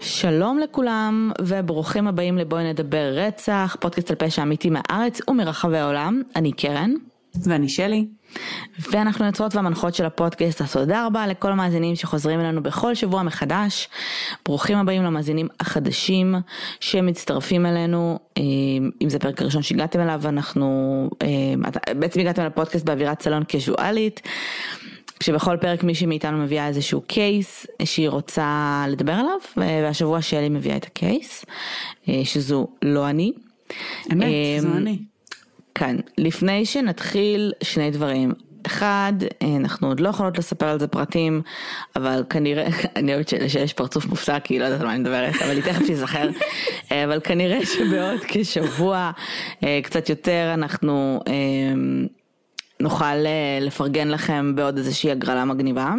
שלום לכולם וברוכים הבאים לבואי נדבר רצח, פודקאסט על פשע אמיתי מהארץ ומרחבי העולם, אני קרן. ואני שלי. ואנחנו יוצרות והמנחות של הפודקאסט, אז תודה רבה לכל המאזינים שחוזרים אלינו בכל שבוע מחדש. ברוכים הבאים למאזינים החדשים שמצטרפים אלינו, אה, אם זה פרק ראשון שהגעתם אליו, אנחנו אה, בעצם הגעתם לפודקאסט באווירת סלון קזואלית. כשבכל פרק מישהי מאיתנו מביאה איזשהו קייס שהיא רוצה לדבר עליו, והשבוע שלי מביאה את הקייס, אה, שזו לא אני. אמת, זו אני. כאן, לפני שנתחיל שני דברים. אחד, אה, אנחנו עוד לא יכולות לספר על זה פרטים, אבל כנראה, אני אוהבת שיש פרצוף מופתע כי היא לא יודעת על מה אני מדברת, אבל היא תכף תיזכר, אה, אבל כנראה שבעוד כשבוע, קצת יותר, אנחנו נוכל אה, לפרגן לכם בעוד איזושהי הגרלה מגניבה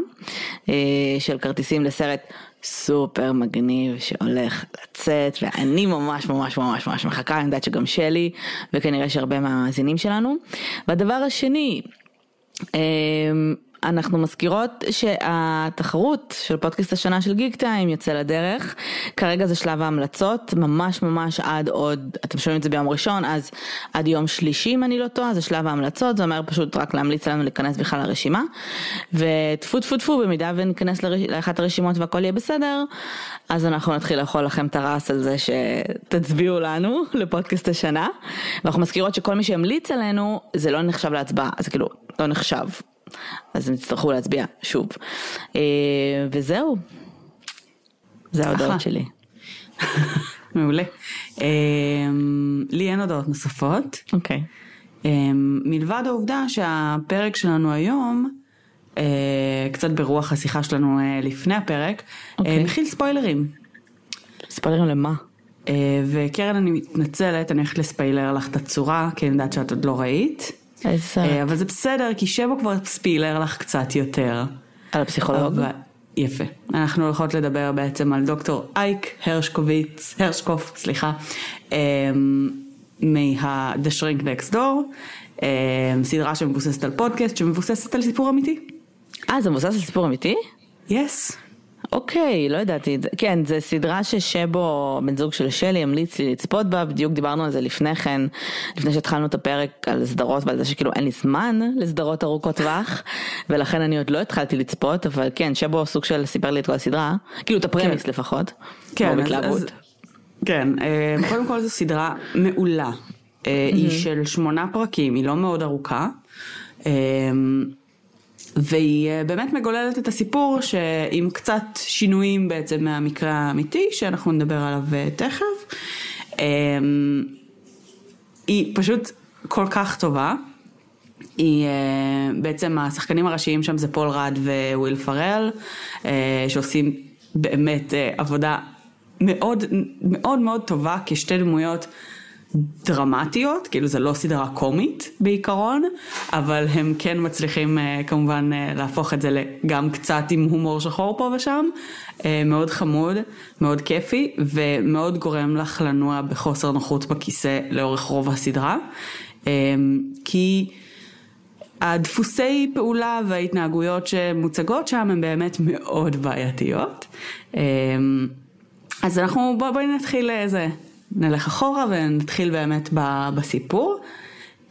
אה, של כרטיסים לסרט סופר מגניב שהולך לצאת ואני ממש ממש ממש ממש מחכה, אני יודעת שגם שלי וכנראה שהרבה מהמאזינים שלנו. והדבר השני, אה, אנחנו מזכירות שהתחרות של פודקאסט השנה של גיק טיים יוצא לדרך, כרגע זה שלב ההמלצות, ממש ממש עד עוד, אתם שומעים את זה ביום ראשון, אז עד יום שלישי אם אני לא טועה, זה שלב ההמלצות, זה אומר פשוט רק להמליץ לנו להיכנס בכלל לרשימה, וטפו טפו טפו במידה וניכנס לרש... לאחת הרשימות והכל יהיה בסדר, אז אנחנו נתחיל לאכול לכם את הרס על זה שתצביעו לנו לפודקאסט השנה, ואנחנו מזכירות שכל מי שהמליץ עלינו זה לא נחשב להצבעה, זה כאילו לא נחשב. אז הם יצטרכו להצביע שוב. אה, וזהו, זה ההודעות שלי. מעולה. אה, לי אין הודעות נוספות. אוקיי. אה, מלבד העובדה שהפרק שלנו היום, קצת ברוח השיחה שלנו לפני הפרק, אוקיי. מכיל ספוילרים. ספוילרים למה? וקרן אני מתנצלת, אני הולכת לספיילר לך את הצורה, כי אני יודעת שאת עוד לא ראית. אה, אבל זה בסדר, כי שבו כבר ספילר לך קצת יותר. על הפסיכולוג? יפה. אנחנו הולכות לדבר בעצם על דוקטור אייק הרשקוביץ, הרשקוף, סליחה, אמ, מה- The Shrink Next Door, אמ, סדרה שמבוססת על פודקאסט, שמבוססת על סיפור אמיתי. אה, זה מבוסס על סיפור אמיתי? יס. Yes. אוקיי, לא ידעתי את זה. כן, זו סדרה ששבו, בן זוג של שלי, המליץ לי לצפות בה, בדיוק דיברנו על זה לפני כן, לפני שהתחלנו את הפרק על סדרות ועל זה שכאילו אין לי זמן לסדרות ארוכות טווח, ולכן אני עוד לא התחלתי לצפות, אבל כן, שבו סוג של סיפר לי את כל הסדרה, כאילו את הפרמיס כן. לפחות. כן, אז, אז, כן, אה, קודם כל זו סדרה מעולה. אה, היא של שמונה פרקים, היא לא מאוד ארוכה. והיא אה, באמת מגוללת את הסיפור שעם קצת שינויים בעצם מהמקרה האמיתי שאנחנו נדבר עליו אה, תכף. אמ, היא פשוט כל כך טובה. היא אה, בעצם השחקנים הראשיים שם זה פול רד וויל פרל שעושים באמת עבודה מאוד מאוד מאוד טובה כשתי דמויות דרמטיות, כאילו זה לא סדרה קומית בעיקרון, אבל הם כן מצליחים uh, כמובן uh, להפוך את זה גם קצת עם הומור שחור פה ושם, uh, מאוד חמוד, מאוד כיפי ומאוד גורם לך לנוע בחוסר נוחות בכיסא לאורך רוב הסדרה, כי הדפוסי פעולה וההתנהגויות שמוצגות שם הן באמת מאוד בעייתיות. אז אנחנו בואי בוא נתחיל איזה נלך אחורה ונתחיל באמת בסיפור.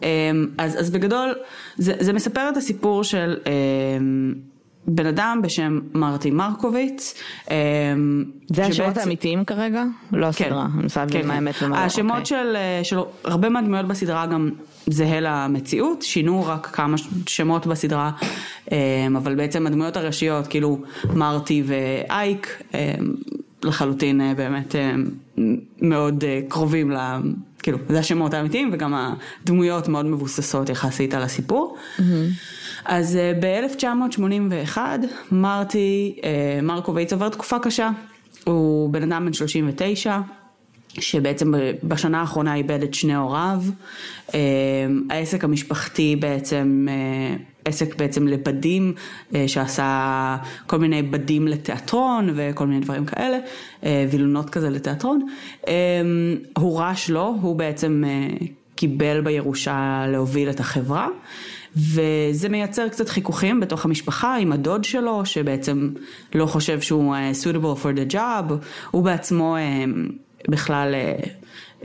אמ, אז, אז בגדול זה, זה מספר את הסיפור של אמ, בן אדם בשם מרטי מרקוביץ. אמ, זה השמות האמיתיים כרגע? לא כן. הסדרה, אני מנסה להבין כן, מה האמת ומה לא. השמות אוקיי. של, של הרבה מהדמויות בסדרה גם זהה למציאות, שינו רק כמה שמות בסדרה, אבל בעצם הדמויות הראשיות, כאילו מרטי ואייק, לחלוטין אה, באמת אה, מאוד אה, קרובים, לה, כאילו זה השמות האמיתיים וגם הדמויות מאוד מבוססות יחסית על הסיפור. Mm-hmm. אז ב-1981 מרטי, מרקוביץ עובר תקופה קשה, הוא בן אדם בן 39, שבעצם בשנה האחרונה איבד את שני הוריו. אה, העסק המשפחתי בעצם, אה, עסק בעצם לבדים, אה, שעשה כל מיני בדים לתיאטרון וכל מיני דברים כאלה, וילונות כזה לתיאטרון. הורש לו, הוא בעצם קיבל בירושה להוביל את החברה. וזה מייצר קצת חיכוכים בתוך המשפחה עם הדוד שלו, שבעצם לא חושב שהוא suitable for the job, הוא בעצמו בכלל אה,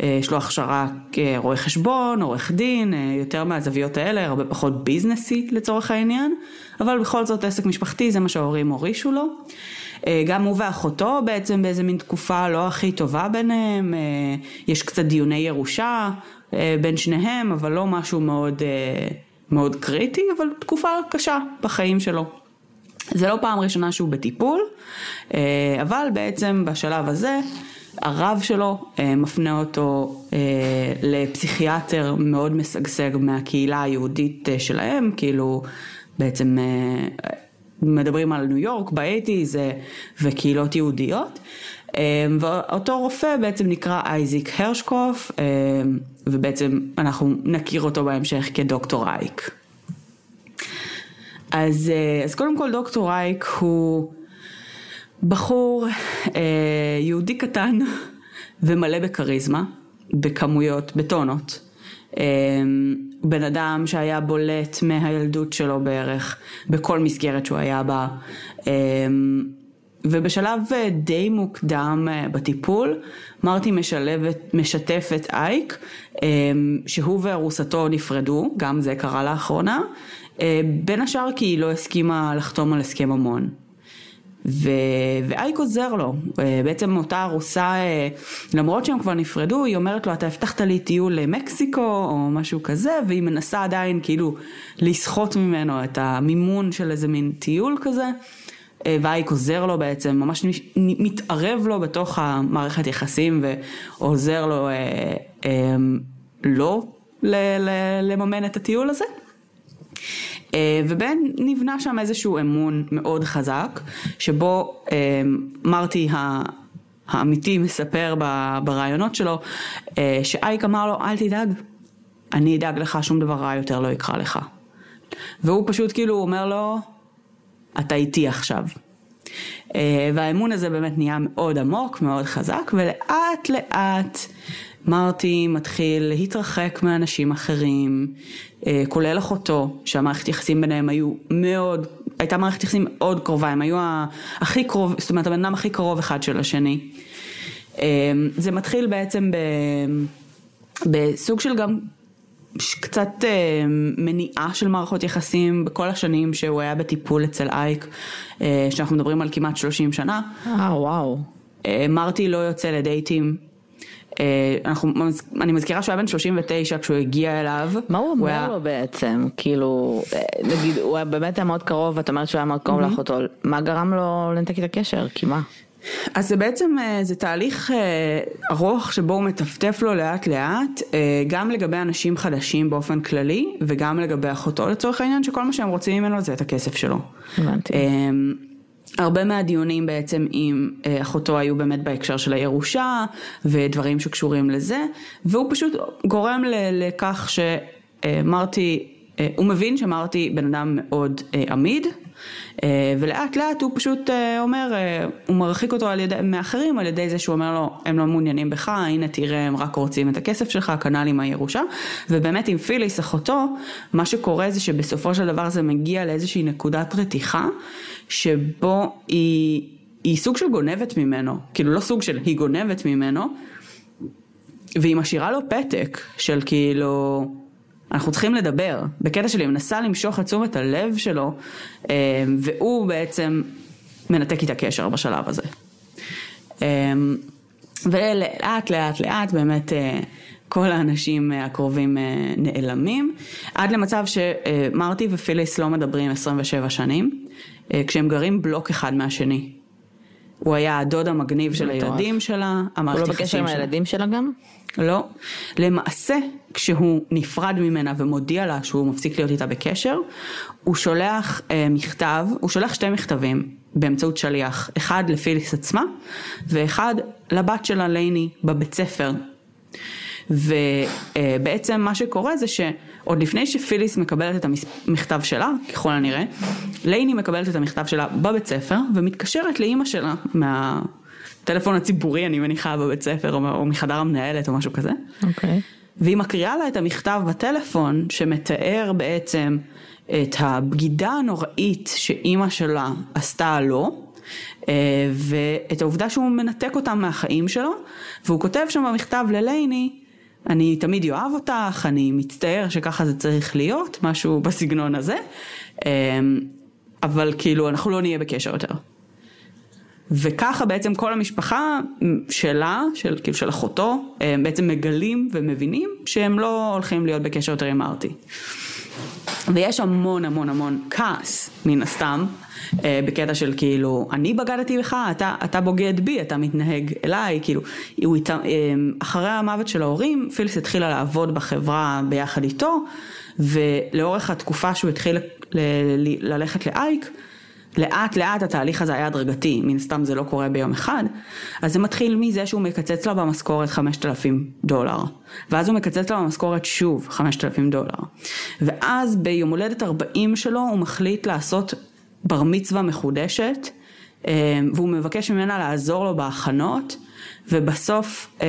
אה, יש לו הכשרה כרואה חשבון, עורך דין, אה, יותר מהזוויות האלה, הרבה פחות ביזנסי לצורך העניין, אבל בכל זאת עסק משפחתי זה מה שההורים הורישו לו. גם הוא ואחותו בעצם באיזה מין תקופה לא הכי טובה ביניהם, יש קצת דיוני ירושה בין שניהם, אבל לא משהו מאוד, מאוד קריטי, אבל תקופה קשה בחיים שלו. זה לא פעם ראשונה שהוא בטיפול, אבל בעצם בשלב הזה הרב שלו אה, מפנה אותו אה, לפסיכיאטר מאוד משגשג מהקהילה היהודית אה, שלהם, כאילו בעצם מדברים על ניו יורק באייטיז וקהילות יהודיות. ואותו רופא בעצם נקרא אייזיק הרשקוף, ובעצם אנחנו נכיר אותו בהמשך כדוקטור אייק. אז, אז קודם כל דוקטור אייק הוא בחור אה, יהודי קטן ומלא בכריזמה, בכמויות, בטונות. אה, בן אדם שהיה בולט מהילדות שלו בערך, בכל מסגרת שהוא היה בה. אה, ובשלב אה, די מוקדם אה, בטיפול, מרטי משלבת, משתף את אייק, אה, שהוא וארוסתו נפרדו, גם זה קרה לאחרונה, בין השאר כי היא לא הסכימה לחתום על הסכם ממון. ו... ואייק עוזר לו, אה, בעצם אותה ארוסה, אה, למרות שהם כבר נפרדו, היא אומרת לו אתה הבטחת לי טיול למקסיקו או משהו כזה, והיא מנסה עדיין כאילו לסחוט ממנו את המימון של איזה מין טיול כזה, אה, ואייק עוזר לו בעצם, ממש מתערב לו בתוך המערכת יחסים ועוזר לו אה, אה, לא לממן את הטיול הזה. אה, ובין נבנה שם איזשהו אמון מאוד חזק, שבו אה, מרטי האמיתי מספר ברעיונות שלו, אה, שאייק אמר לו אל תדאג, אני אדאג לך, שום דבר רע יותר לא יקרא לך. והוא פשוט כאילו אומר לו, אתה איתי עכשיו. והאמון הזה באמת נהיה מאוד עמוק, מאוד חזק, ולאט לאט מרטי מתחיל להתרחק מאנשים אחרים, אה, כולל אחותו, שהמערכת יחסים ביניהם היו מאוד, הייתה מערכת יחסים מאוד קרובה, הם היו הכי קרוב, זאת אומרת הבן אדם הכי קרוב אחד של השני. אה, זה מתחיל בעצם ב, בסוג של גם קצת אה, מניעה של מערכות יחסים בכל השנים שהוא היה בטיפול אצל אייק, שאנחנו מדברים על כמעט 30 שנה. אה, וואו. מרטי לא יוצא לדייטים. אה, אנחנו, אני מזכירה שהוא היה בן 39 כשהוא הגיע אליו. מה הוא אומר היה... לו בעצם? כאילו, אה, נגיד, הוא היה באמת היה מאוד קרוב, את אומרת שהוא היה מאוד קרוב mm-hmm. לאחותו, מה גרם לו לנתק את הקשר? כי מה? אז זה בעצם, אה, זה תהליך ארוך שבו הוא מטפטף לו לאט לאט, גם לגבי אנשים חדשים באופן כללי, וגם לגבי אחותו לצורך העניין, שכל מה שהם רוצים ממנו זה את הכסף שלו. הבנתי. הרבה מהדיונים בעצם עם אה, אחותו היו באמת בהקשר של הירושה ודברים שקשורים לזה והוא פשוט גורם לכך שמרטי, אה, הוא מבין שמרטי בן אדם מאוד אה, עמיד ולאט לאט הוא פשוט אומר, הוא מרחיק אותו על ידי, מאחרים על ידי זה שהוא אומר לו הם לא מעוניינים בך, הנה תראה הם רק רוצים את הכסף שלך, כנ"ל עם הירושה ובאמת עם פיליס אחותו מה שקורה זה שבסופו של דבר זה מגיע לאיזושהי נקודת רתיחה שבו היא, היא סוג של גונבת ממנו, כאילו לא סוג של, היא גונבת ממנו, והיא משאירה לו פתק של כאילו, אנחנו צריכים לדבר, בקטע שלי, היא מנסה למשוך את תשומת הלב שלו, אה, והוא בעצם מנתק איתה קשר בשלב הזה. אה, ולאט לאט לאט באמת אה, כל האנשים הקרובים נעלמים, עד למצב שמרטי ופיליס לא מדברים 27 שנים. כשהם גרים בלוק אחד מהשני. הוא היה הדוד המגניב של. הילדים שלה, הוא המערכת לא בקשר יחסים עם שלה. הילדים שלה גם? לא. למעשה, כשהוא נפרד ממנה ומודיע לה שהוא מפסיק להיות איתה בקשר, הוא שולח אה, מכתב, הוא שולח שתי מכתבים באמצעות שליח, אחד לפיליס עצמה, ואחד לבת שלה לייני בבית ספר. ובעצם מה שקורה זה שעוד לפני שפיליס מקבלת את המכתב שלה, ככל הנראה, לייני מקבלת את המכתב שלה בבית ספר ומתקשרת לאימא שלה מהטלפון הציבורי, אני מניחה, בבית ספר, או או מחדר המנהלת או משהו כזה. אוקיי. והיא מקריאה לה את המכתב בטלפון שמתאר בעצם את הבגידה הנוראית שאימא שלה עשתה לו. אה, ואת העובדה שהוא מנתק אותם מהחיים שלו, והוא כותב שם במכתב ללייני, אני תמיד אוהב אותך, אני מצטער שככה זה צריך להיות, משהו בסגנון הזה, אה, אבל כאילו אנחנו לא נהיה בקשר יותר. וככה בעצם כל המשפחה שלה, של, כאילו של אחותו, בעצם מגלים ומבינים שהם לא הולכים להיות בקשר יותר עם ארטי. ויש המון המון המון כעס, מן הסתם, אה, בקטע של כאילו, אני בגדתי בך, אתה, אתה בוגד בי, אתה מתנהג אליי, כאילו, הוא איתה, אה, אחרי המוות של ההורים, פילס התחילה לעבוד בחברה ביחד איתו, ולאורך התקופה שהוא התחיל ל- ל- ללכת לאייק, לאט לאט התהליך הזה היה הדרגתי, מן הסתם זה לא קורה ביום אחד, אז זה מתחיל מזה שהוא מקצץ לה במשכורת 5,000 דולר, ואז הוא מקצץ לה במשכורת שוב 5,000 דולר, ואז ביום הולדת 40 שלו הוא מחליט לעשות בר מצווה מחודשת, אה, והוא מבקש ממנה לעזור לו בהכנות, ובסוף אה,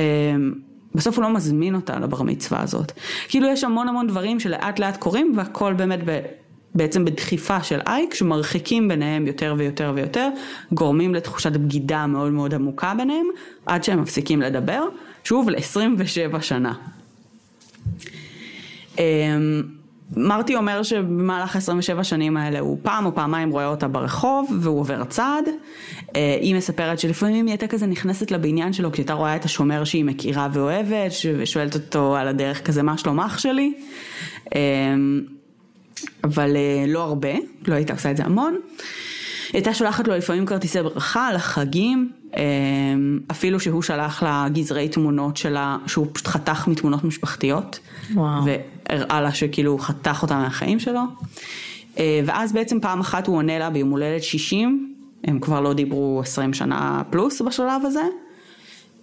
בסוף הוא לא מזמין אותה לבר מצווה הזאת. כאילו יש המון המון דברים שלאט לאט קורים והכל באמת ב... בעצם בדחיפה של אייק שמרחיקים ביניהם יותר ויותר ויותר, גורמים לתחושת בגידה מאוד מאוד עמוקה ביניהם, עד שהם מפסיקים לדבר, שוב ל-27 שנה. אמ, מרטי אומר שבמהלך 27 שנים האלה הוא פעם או פעמיים רואה אותה ברחוב והוא עובר צד. אה, היא מספרת שלפעמים היא הייתה כזה נכנסת לבניין שלו כי הייתה רואה את השומר שהיא מכירה ואוהבת ושואלת אותו על הדרך כזה מה שלום אח שלי. אמ, אבל אה, לא הרבה, לא הייתה עושה את זה המון. הייתה שולחת לו לפעמים כרטיסי ברכה לחגים, אה, אפילו שהוא שלח לה גזרי תמונות שלה, שהוא פשוט חתך מתמונות משפחתיות. וואו. והראה לה שכאילו הוא חתך אותה מהחיים שלו. אה, ואז בעצם פעם אחת הוא עונה לה ביום הולדת 60, הם כבר לא דיברו 20 שנה פלוס בשלב הזה.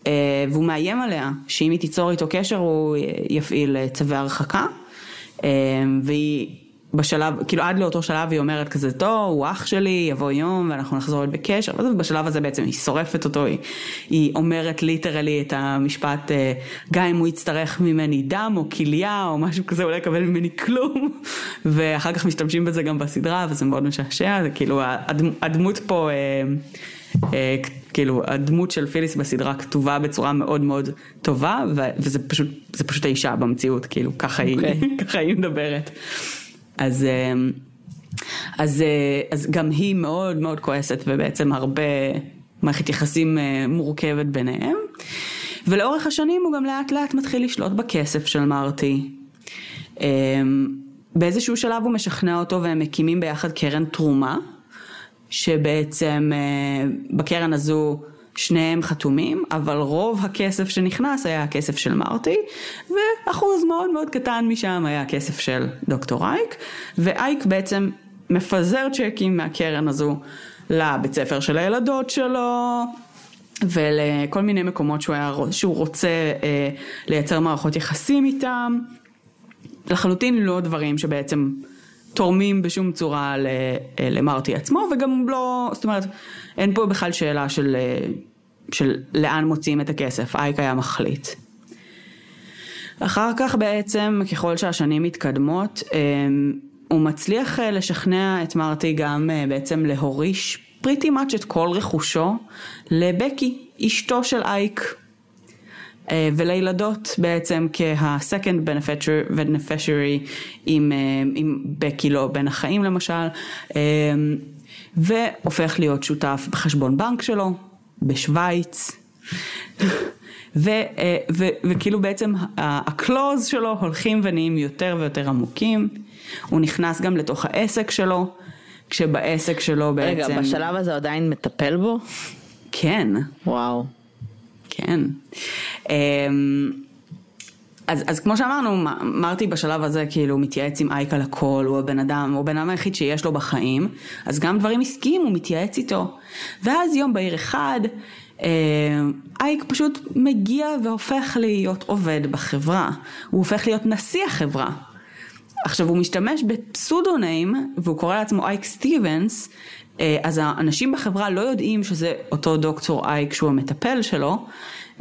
אה, והוא מאיים עליה שאם היא תיצור איתו קשר הוא יפעיל צווי הרחקה. והיא בשלב, כאילו עד לאותו שלב היא אומרת כזה, טוב, הוא אח שלי, יבוא יום ואנחנו נחזור להיות בקשר, ובשלב הזה בעצם היא שורפת אותו, היא, היא אומרת ליטרלי את המשפט, אה, גם אם הוא יצטרך ממני דם או כליה או משהו כזה, הוא לא יקבל ממני כלום, ואחר כך משתמשים בזה גם בסדרה וזה מאוד משעשע, זה כאילו הדמ, הדמות פה, אה, אה, כאילו הדמות של פיליס בסדרה כתובה בצורה מאוד מאוד טובה, וזה פשוט, פשוט האישה במציאות, כאילו ככה, okay. היא, ככה היא מדברת. אז, אה, אז, אה, אז גם היא מאוד מאוד כועסת ובעצם הרבה מערכת יחסים אה, מורכבת ביניהם. ולאורך השנים הוא גם לאט לאט מתחיל לשלוט בכסף של מרטי. באיזשהו שלב הוא משכנע אותו והם מקימים ביחד קרן תרומה, שבעצם בקרן הזו שניהם חתומים, אבל רוב הכסף שנכנס היה הכסף של מרטי, ואחוז מאוד מאוד קטן משם היה הכסף של דוקטור אייק, ואייק בעצם מפזר צ'קים מהקרן הזו לבית ספר של הילדות שלו, ולכל מיני מקומות שהוא, היה, שהוא רוצה אה, לייצר מערכות יחסים איתם, לחלוטין לא דברים שבעצם תורמים בשום צורה למרטי עצמו, וגם לא, זאת אומרת, אין פה בכלל שאלה של, של לאן מוציאים את הכסף, אייק היה מחליט. אחר כך בעצם, ככל שהשנים מתקדמות, הוא מצליח לשכנע את מרטי גם בעצם להוריש פריטי מאץ' את כל רכושו לבקי, אשתו של אייק. ולילדות בעצם כ-second beneficiary עם, עם בקי לא בין החיים למשל, והופך להיות שותף בחשבון בנק שלו, בשוויץ. ו, ו, וכאילו בעצם הקלוז שלו הולכים ונהיים יותר ויותר עמוקים, הוא נכנס גם לתוך העסק שלו, כשבעסק שלו בעצם... רגע, בשלב הזה עדיין מטפל בו? כן, וואו. כן. אמ, אז, אז כמו שאמרנו, מרטי בשלב הזה כאילו מתייעץ עם אייק על הכל, הוא הבן אדם, הוא הבן אדם היחיד שיש לו בחיים, אז גם דברים עסקיים הוא מתייעץ איתו. ואז יום בהיר אחד, אה, אייק פשוט מגיע והופך להיות עובד בחברה, הוא הופך להיות נשיא החברה. עכשיו הוא משתמש בפסודוניים והוא קורא לעצמו אייק סטיבנס אז האנשים בחברה לא יודעים שזה אותו דוקטור אייק שהוא המטפל שלו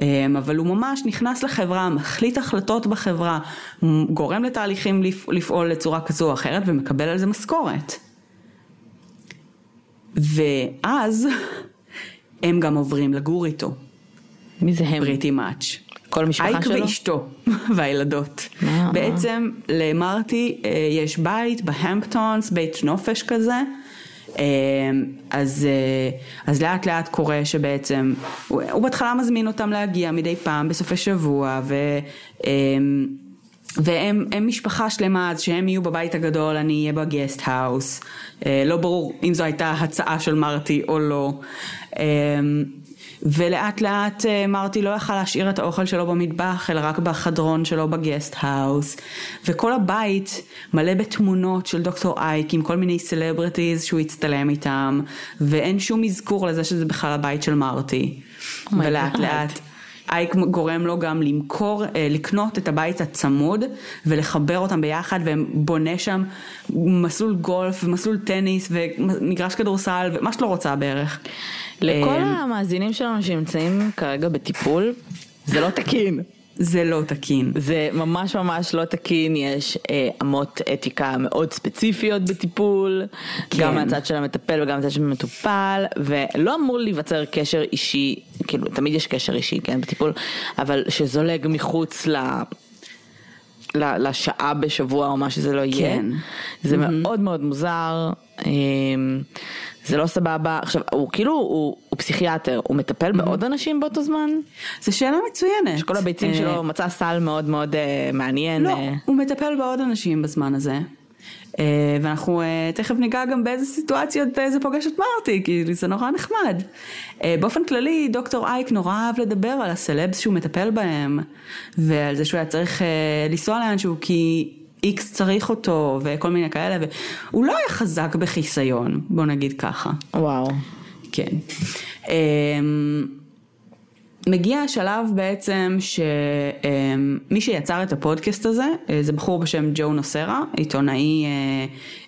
אה, אבל הוא ממש נכנס לחברה, מחליט החלטות בחברה, גורם לתהליכים לפעול לצורה כזו או אחרת ומקבל על זה משכורת. ואז הם גם עוברים לגור איתו. מי זה הם? פריטי מאץ'. כל המשפחה אייק שלו? ואשתו והילדות. מה? בעצם למרטי אה, יש בית בהמפטונס, בית נופש כזה. אה, אז, אה, אז לאט לאט קורה שבעצם, הוא, הוא בהתחלה מזמין אותם להגיע מדי פעם בסופי שבוע ו... אה, והם הם משפחה שלמה, אז שהם יהיו בבית הגדול, אני אהיה ב guest house. אה, לא ברור אם זו הייתה הצעה של מרטי או לא. ולאט לאט אה, מרטי לא יכל להשאיר את האוכל שלו במטבח, אלא רק בחדרון שלו בגסט האוס. וכל הבית מלא בתמונות של דוקטור אייק עם כל מיני celebrities שהוא הצטלם איתם, ואין שום אזכור לזה שזה בכלל הבית של מרטי. my ולאט God. לאט אייק גורם לו גם למכור, אה, לקנות את הבית הצמוד ולחבר אותם ביחד ובונה שם מסלול גולף ומסלול טניס ומגרש כדורסל ומה שאת לא רוצה בערך. לכל אה, המאזינים שלנו שנמצאים כרגע בטיפול, זה לא תקין. זה לא תקין. זה ממש ממש לא תקין, יש אה, אמות אתיקה מאוד ספציפיות בטיפול, כן. גם מהצד של המטפל וגם מהצד של המטופל, ולא אמור להיווצר קשר אישי, כאילו תמיד יש קשר אישי, כן, בטיפול, אבל שזולג מחוץ ל... ל- לשעה בשבוע או מה שזה לא יהיה. כן. זה מאוד מאוד מוזר, אמ, זה לא סבבה. עכשיו, הוא כאילו, הוא, הוא פסיכיאטר, הוא מטפל בעוד אנשים באותו זמן? זו שאלה מצוינת. שכל הביצים אה, שלו מצא סל מאוד מאוד אה, מעניין. לא, אה. הוא מטפל בעוד אנשים בזמן הזה. אה, ואנחנו אה, תכף ניגע גם באיזה סיטואציות אה, זה פוגש את מרטי, כי זה נורא נחמד. אה, באופן כללי, דוקטור אייק נורא אהב לדבר על הסלבס שהוא מטפל בהם, ועל זה שהוא היה צריך אה, לנסוע לאנשהו כי איקס צריך אותו, וכל מיני כאלה, והוא לא היה חזק בחיסיון, בוא נגיד ככה. וואו. כן. אמ, מגיע השלב בעצם שמי שיצר את הפודקאסט הזה אה, זה בחור בשם ג'ו נוסרה, עיתונאי אה,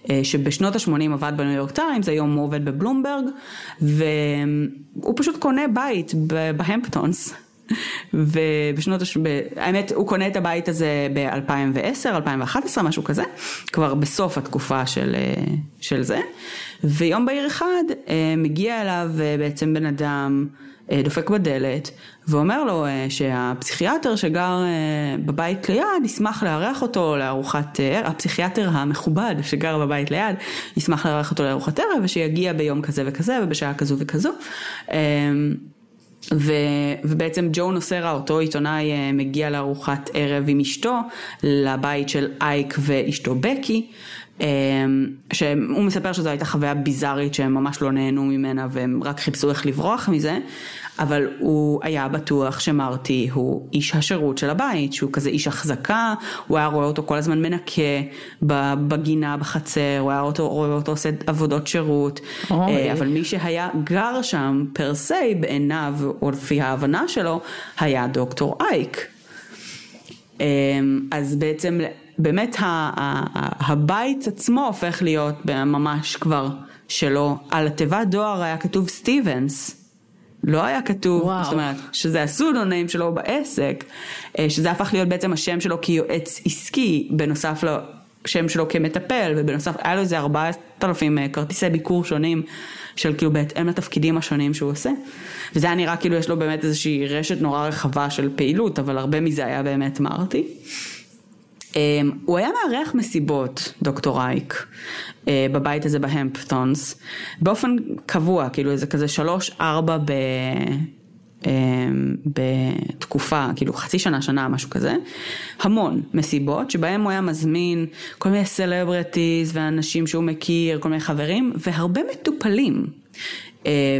אה, שבשנות ה-80 עבד בניו יורק טיימס, היום הוא עובד בבלומברג והוא פשוט קונה בית בהמפטונס. ובשנות, הש... ב- האמת הוא קונה את הבית הזה ב-2010, 2011, משהו כזה, כבר בסוף התקופה של, אה, של זה, ויום בהיר אחד אה, מגיע אליו אה, בעצם בן אדם דופק בדלת ואומר לו שהפסיכיאטר שגר בבית ליד ישמח לארח אותו לארוחת ערב, הפסיכיאטר המכובד שגר בבית ליד ישמח לארח אותו לארוחת ערב ושיגיע ביום כזה וכזה ובשעה כזו וכזו. ו, ובעצם ג'ו נוסרה, אותו עיתונאי, אה, מגיע לארוחת ערב עם אשתו, לבית של אייק ואשתו בקי, אה, שהוא מספר שזו הייתה חוויה ביזארית שהם ממש לא נהנו ממנה והם רק חיפשו איך לברוח מזה, אבל הוא היה בטוח שמרטי הוא איש השירות של הבית, שהוא כזה איש החזקה, הוא היה רואה אותו כל הזמן מנקה בגינה בחצר, הוא היה אותו, רואה אותו עושה עבודות שירות, אוי. אה, אבל מי שהיה גר שם פר סי בעיניו או לפי ההבנה שלו היה דוקטור אייק. אמ, אז בעצם באמת הבית עצמו הופך להיות ממש כבר שלו, על התיבת דואר היה כתוב סטיבנס. לא היה כתוב, וואו. זאת אומרת, שזה הסודוניים שלו בעסק, אה, שזה הפך להיות בעצם השם שלו כיועץ עסקי, בנוסף לשם שלו כמטפל, ובנוסף היה לו איזה ארבעת אלפים אה, כרטיסי ביקור שונים, של כאילו בהתאם לתפקידים השונים שהוא עושה. וזה היה נראה כאילו יש לו באמת איזושהי רשת נורא רחבה של פעילות, אבל הרבה מזה היה באמת מרטי. Um, הוא היה מארח מסיבות, דוקטור אייק, uh, בבית הזה בהמפטונס, באופן קבוע, כאילו איזה כזה שלוש ארבע ב... um, בתקופה, כאילו חצי שנה, שנה, משהו כזה, המון מסיבות שבהם הוא היה מזמין כל מיני סלבריטיז ואנשים שהוא מכיר, כל מיני חברים, והרבה מטופלים.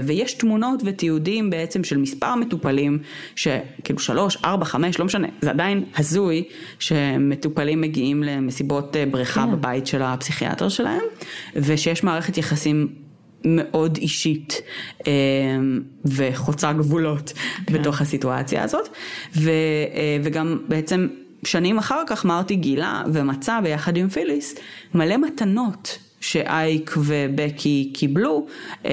ויש תמונות ותיעודים בעצם של מספר מטופלים, שכאילו שלוש, ארבע, חמש, לא משנה, זה עדיין הזוי שמטופלים מגיעים למסיבות בריכה כן. בבית של הפסיכיאטר שלהם, ושיש מערכת יחסים מאוד אישית אה, וחוצה גבולות כן. בתוך הסיטואציה הזאת. ו, אה, וגם בעצם שנים אחר כך מרטי גילה ומצא ביחד עם פיליס מלא מתנות שאייק ובקי קיבלו. אה,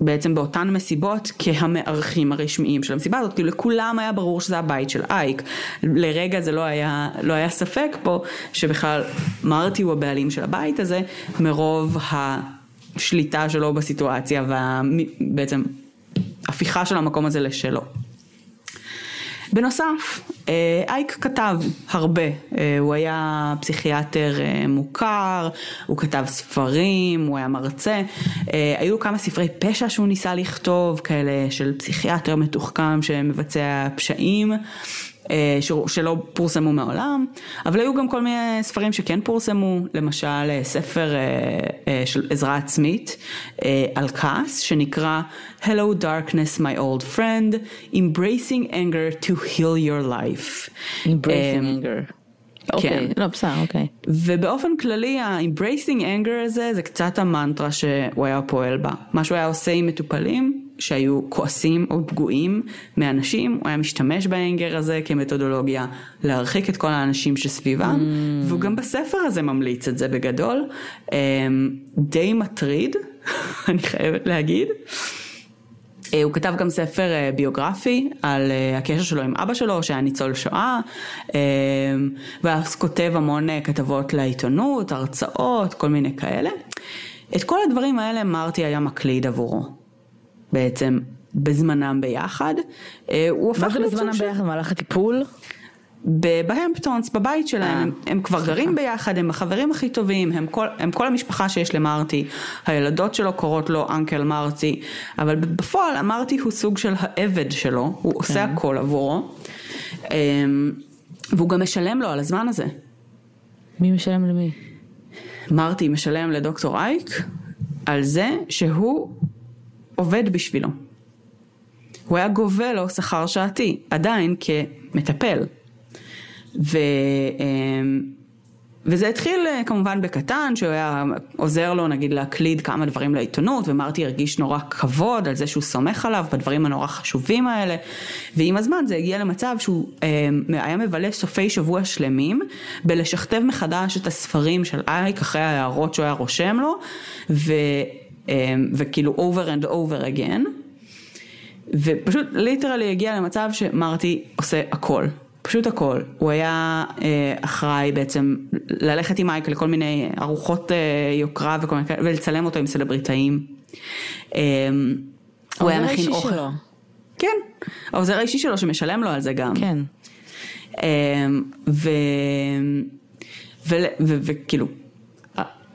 בעצם באותן מסיבות כהמארחים הרשמיים של המסיבה הזאת, כאילו לכולם היה ברור שזה הבית של אייק. לרגע זה לא היה, לא היה ספק פה שבכלל מרטי הוא הבעלים של הבית הזה, מרוב. השליטה שלו בסיטואציה ובעצם הפיכה של המקום הזה לשלו. בנוסף, אה, אייק כתב הרבה, אה, הוא היה פסיכיאטר אה, מוכר, הוא כתב ספרים, הוא היה מרצה, היו כמה ספרי פשע שהוא ניסה לכתוב, כאלה של פסיכיאטר מתוחכם שמבצע פשעים, שלא פורסמו מעולם, אבל היו גם כל מיני ספרים שכן פורסמו, למשל אה, ספר אה, של עזרה עצמית על כעס, שנקרא Hello Darkness My Old Friend, Embracing Anger to Heal Your Life. Embracing Anger. אוקיי, כן. לא בסדר, אוקיי. ובאופן כללי ה-embracing anger הזה זה קצת המנטרה שהוא היה פועל בה. מה שהוא היה עושה עם מטופלים שהיו כועסים או פגועים מאנשים, הוא היה משתמש באנגר הזה כמתודולוגיה להרחיק את כל האנשים שסביבם, mm. והוא גם בספר הזה ממליץ את זה בגדול. אמ, די מטריד, אני חייבת להגיד. אה, הוא כתב גם ספר אה, ביוגרפי על אה, הקשר שלו עם אבא שלו שהיה ניצול שואה ואז כותב המון כתבות לעיתונות, הרצאות, כל מיני כאלה. את כל הדברים האלה מרטי היה מקליד עבורו בעצם בזמנם ביחד. הוא הפך מה זה בזמנם ביחד? במהלך הטיפול? בהמפטונס, בבית שלהם, הם, הם כבר. גרים ביחד, הם החברים הכי טובים, הם כל, הם כל המשפחה שיש למרטי, הילדות שלו קוראות לו אנקל מרטי, אבל בפועל מרטי הוא סוג של העבד שלו, הוא כן. עושה הכל עבורו, אמ, והוא גם משלם לו על הזמן הזה. מי משלם למי? מרטי משלם לדוקטור אייק על זה שהוא עובד בשבילו. הוא היה גובה לו שכר שעתי, עדיין כמטפל. ו, אמ, וזה התחיל אה, כמובן בקטן, שהוא היה עוזר לו נגיד להקליד כמה דברים לעיתונות, ומרטי הרגיש נורא כבוד על זה שהוא סומך עליו בדברים הנורא חשובים האלה, ועם הזמן זה הגיע למצב שהוא אמ, היה מבלה סופי שבוע שלמים בלשכתב מחדש את הספרים של אייק אחרי ההערות שהוא היה רושם לו, ו, וכאילו over and over again. ופשוט ליטרלי הגיע למצב שמרטי עושה הכל. פשוט הכל. הוא היה אה, אחראי בעצם ללכת עם מייקל לכל מיני ארוחות אה, יוקרה וכל מיני כאלה, ולצלם אותו עם סלבריטאים. אה, הוא היה מכין אוכל. שלו. כן, העוזר האישי שלו שמשלם לו על זה גם. כן. אה, וכאילו,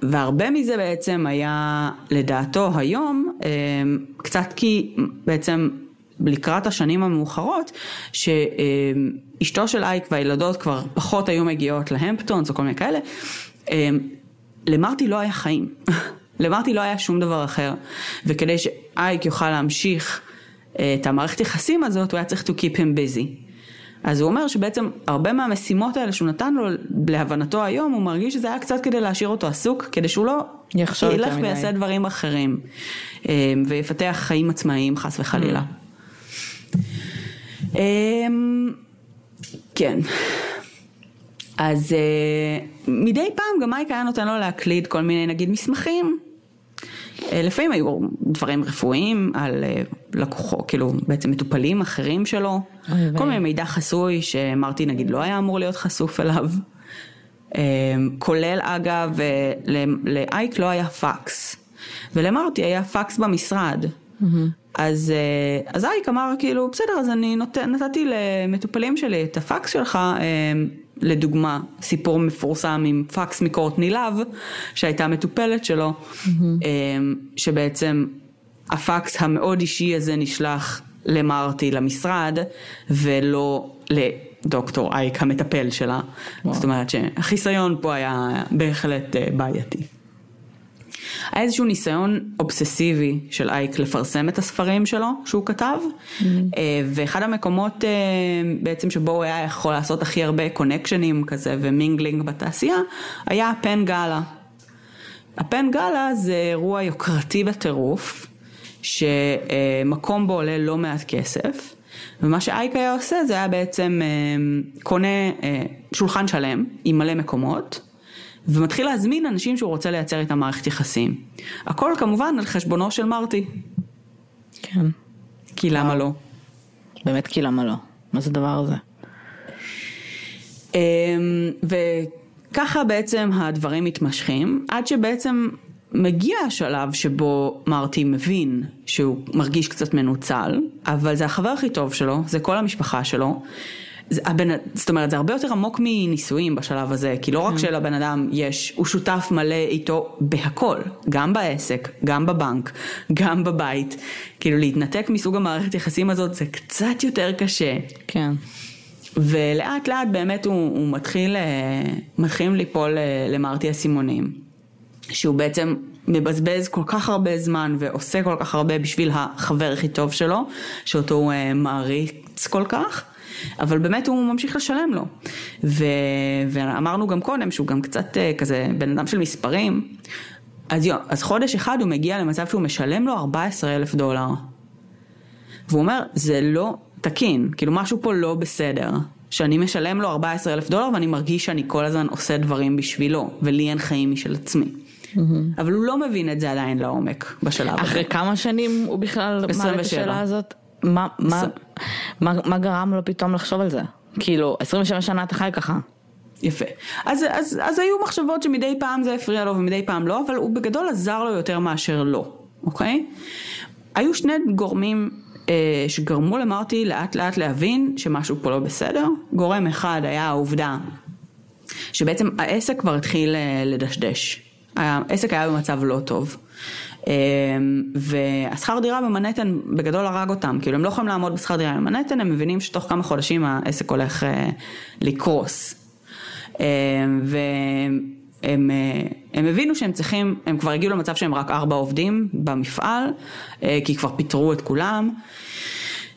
והרבה מזה בעצם היה לדעתו היום, אה, קצת כי בעצם לקראת השנים המאוחרות, שאשתו של אייק והילדות כבר פחות היו מגיעות להמפטונס או כל מיני כאלה, אמ, למרטי לא היה חיים. למרטי לא היה שום דבר אחר. וכדי שאייק יוכל להמשיך אה, את המערכת יחסים הזאת, הוא היה צריך to keep him busy. אז הוא אומר שבעצם הרבה מהמשימות האלה שהוא נתן לו, להבנתו היום, הוא מרגיש שזה היה קצת כדי להשאיר אותו עסוק, כדי שהוא לא ילך ויעשה דברים אחרים, אמ, ויפתח חיים עצמאיים חס וחלילה. Mm. אמ, כן. אז אה, מדי פעם גם מייק היה נותן לו להקליד כל מיני נגיד מסמכים. אה, לפעמים היו דברים רפואיים על אה, לקוחו, כאילו בעצם מטופלים אחרים שלו, כל מיני מידע חסוי שמרטי נגיד לא היה אמור להיות חשוף אליו. כולל אגב, לאייק לא היה פקס, ולמרטי היה פקס במשרד. Mm-hmm. אז, אה, אז אייק אמר כאילו, בסדר, אז אני נות, נתתי למטופלים שלי את הפקס שלך, אה, לדוגמה, סיפור מפורסם עם פקס מקורטני להב, שהייתה מטופלת שלו, mm-hmm. שבעצם הפקס המאוד אישי הזה נשלח למרטי למשרד, ולא לדוקטור אייק המטפל שלה. וואו. זאת אומרת שהחיסיון פה היה בהחלט בעייתי. היה איזשהו ניסיון אובססיבי של אייק לפרסם את הספרים שלו שהוא כתב, mm-hmm. ואחד המקומות אה, בעצם שבו הוא היה יכול לעשות הכי הרבה קונקשנים כזה ו mingling בתעשייה, היה הפן גאלה. הפן גאלה זה אירוע יוקרתי בטירוף, שמקום בו עולה לא מעט כסף. ומה שאייק היה עושה זה היה בעצם קונה שולחן שלם עם מלא מקומות, ומתחיל להזמין אנשים שהוא רוצה לייצר איתם מערכת יחסים. הכל כמובן על חשבונו של מרטי. כן. כי למה לא? באמת כי למה לא? מה זה הדבר הזה? אמ, וככה בעצם הדברים מתמשכים, עד שבעצם מגיע השלב שבו מרטי מבין שהוא מרגיש קצת מנוצל, אבל זה החבר הכי טוב שלו, זה כל המשפחה שלו. זה, הבן, זאת אומרת, זה הרבה יותר עמוק מנישואים בשלב הזה, כי לא רק כן. שלבן אדם יש, הוא שותף מלא איתו בהכל, גם בעסק, גם בבנק, גם בבית. כאילו להתנתק מסוג המערכת יחסים הזאת זה קצת יותר קשה. כן. ולאט לאט באמת הוא, הוא מתחיל, אה, מתחילים ליפול אה, למרטי הסימונים, שהוא בעצם מבזבז כל כך הרבה זמן ועושה כל כך הרבה בשביל החבר הכי טוב שלו, שאותו הוא אה, מעריץ כל כך. אבל באמת הוא ממשיך לשלם לו. ו... ואמרנו גם קודם שהוא גם קצת אה, כזה בן אדם של מספרים, אז, יו, אז חודש אחד הוא מגיע למצב שהוא משלם לו 14 אלף דולר. והוא אומר, זה לא תקין, כאילו משהו פה לא בסדר. שאני משלם לו 14 אלף דולר ואני מרגיש שאני כל הזמן עושה דברים בשבילו, ולי אין חיים משל עצמי. Mm-hmm. אבל הוא לא מבין את זה עדיין לעומק בשלב הזה. אחרי כמה שנים הוא בכלל מעלה את השאלה הזאת? מה, מה, מה, מה גרם לו פתאום לחשוב על זה? כאילו, 27 שנה אתה חי ככה. יפה. אז, אז, אז היו מחשבות שמדי פעם זה הפריע לו ומדי פעם לא, אבל הוא בגדול עזר לו יותר מאשר לא, אוקיי? היו שני גורמים אה, שגרמו למרטי לאט לאט להבין שמשהו פה לא בסדר. גורם אחד היה העובדה שבעצם העסק כבר התחיל אה, לדשדש. העסק היה במצב לא טוב. אמ, והשכר דירה במנהטן בגדול הרג אותם, כאילו הם לא יכולים לעמוד בשכר דירה במנהטן, הם מבינים שתוך כמה חודשים העסק הולך אה, לקרוס. אמ, והם אה, הם הבינו שהם צריכים, הם כבר הגיעו למצב שהם רק ארבע עובדים במפעל, אה, כי כבר פיטרו את כולם.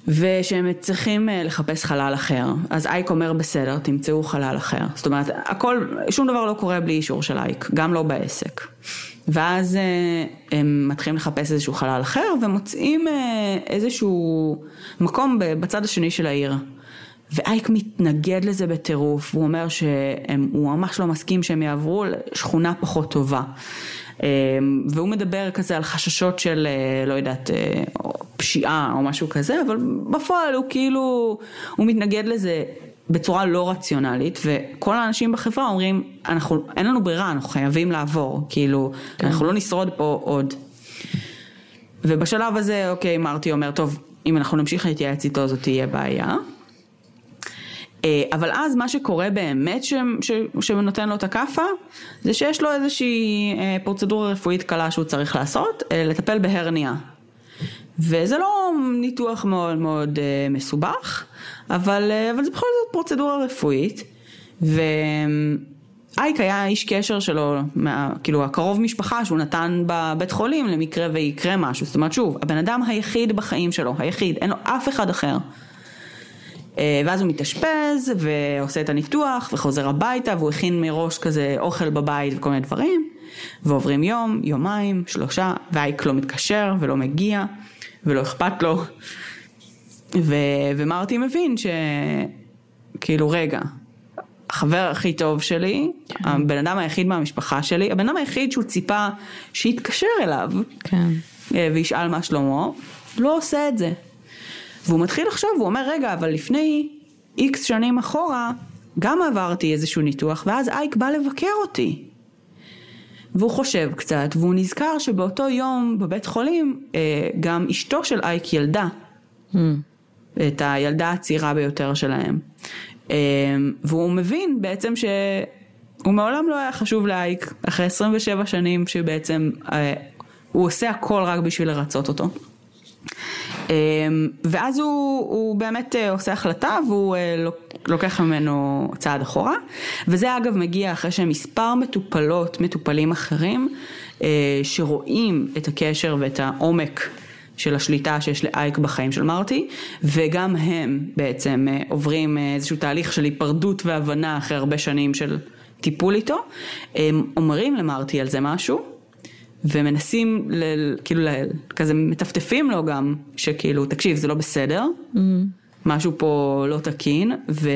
ושהם צריכים לחפש חלל אחר. אז אייק אומר בסדר, תמצאו חלל אחר. זאת אומרת, הכל, שום דבר לא קורה בלי אישור של אייק, גם לא בעסק. ואז אה, הם מתחילים לחפש איזשהו חלל אחר ומוצאים אה, איזשהו מקום בצד השני של העיר. ואייק מתנגד לזה בטירוף, הוא אומר שהוא ממש לא מסכים שהם יעברו לשכונה פחות טובה. אה, והוא מדבר כזה על חששות של, לא יודעת, פשיעה או משהו כזה, אבל בפועל הוא כאילו, הוא מתנגד לזה בצורה לא רציונלית, וכל האנשים בחברה אומרים, אנחנו, אין לנו ברירה, אנחנו חייבים לעבור, כאילו, כן. אנחנו לא נשרוד פה עוד. ובשלב הזה, אוקיי, מרטי אומר, טוב, אם אנחנו נמשיך להתייעץ איתו זאת תהיה בעיה. אה, אבל אז מה שקורה באמת ש, ש, שנותן לו את הכאפה, זה שיש לו איזושהי אה, פרוצדורה רפואית קלה שהוא צריך לעשות, אה, לטפל בהרניה. וזה לא ניתוח מאוד מאוד מסובך, אבל, אה, אבל זה בכל זאת פרוצדורה רפואית. ואייק היה איש קשר שלו, מה, כאילו הקרוב משפחה שהוא נתן בבית חולים למקרה ויקרה משהו. זאת אומרת שוב, הבן אדם היחיד בחיים שלו, היחיד, אין לו אף אחד אחר. אה, ואז הוא מתאשפז ועושה את הניתוח וחוזר הביתה והוא הכין מראש כזה אוכל בבית וכל מיני דברים. ועוברים יום, יומיים, שלושה, ואייק לא מתקשר ולא מגיע ולא אכפת לו. ו, ומרטי מבין שכאילו רגע, החבר הכי טוב שלי, כן. הבן אדם היחיד מהמשפחה שלי, הבן אדם היחיד שהוא ציפה שיתקשר אליו, כן. אה, וישאל מה שלמה, לא עושה את זה. והוא מתחיל לחשוב, הוא אומר רגע, אבל לפני איקס שנים אחורה, גם עברתי איזשהו ניתוח, ואז אייק בא לבקר אותי. והוא חושב קצת, והוא נזכר שבאותו יום בבית חולים, אה, גם אשתו של אייק ילדה. Mm. את הילדה הצעירה ביותר שלהם. אמ, והוא מבין בעצם שהוא מעולם לא היה חשוב לאייק, אחרי 27 שנים שבעצם אה, הוא עושה הכל רק בשביל לרצות אותו. ואז הוא, הוא באמת אה, עושה החלטה והוא אה, לוקח ממנו צעד אחורה. וזה אגב מגיע אחרי שמספר מטופלות, מטופלים אחרים, שרואים את הקשר ואת העומק של השליטה שיש לאייק בחיים של מרטי, וגם הם בעצם עוברים איזשהו תהליך של היפרדות והבנה אחרי הרבה שנים של טיפול איתו. הם אומרים למרטי על זה משהו, ומנסים, ל, כאילו, ל, כזה מטפטפים לו גם, שכאילו, תקשיב, זה לא בסדר, mm-hmm. משהו פה לא תקין, ו,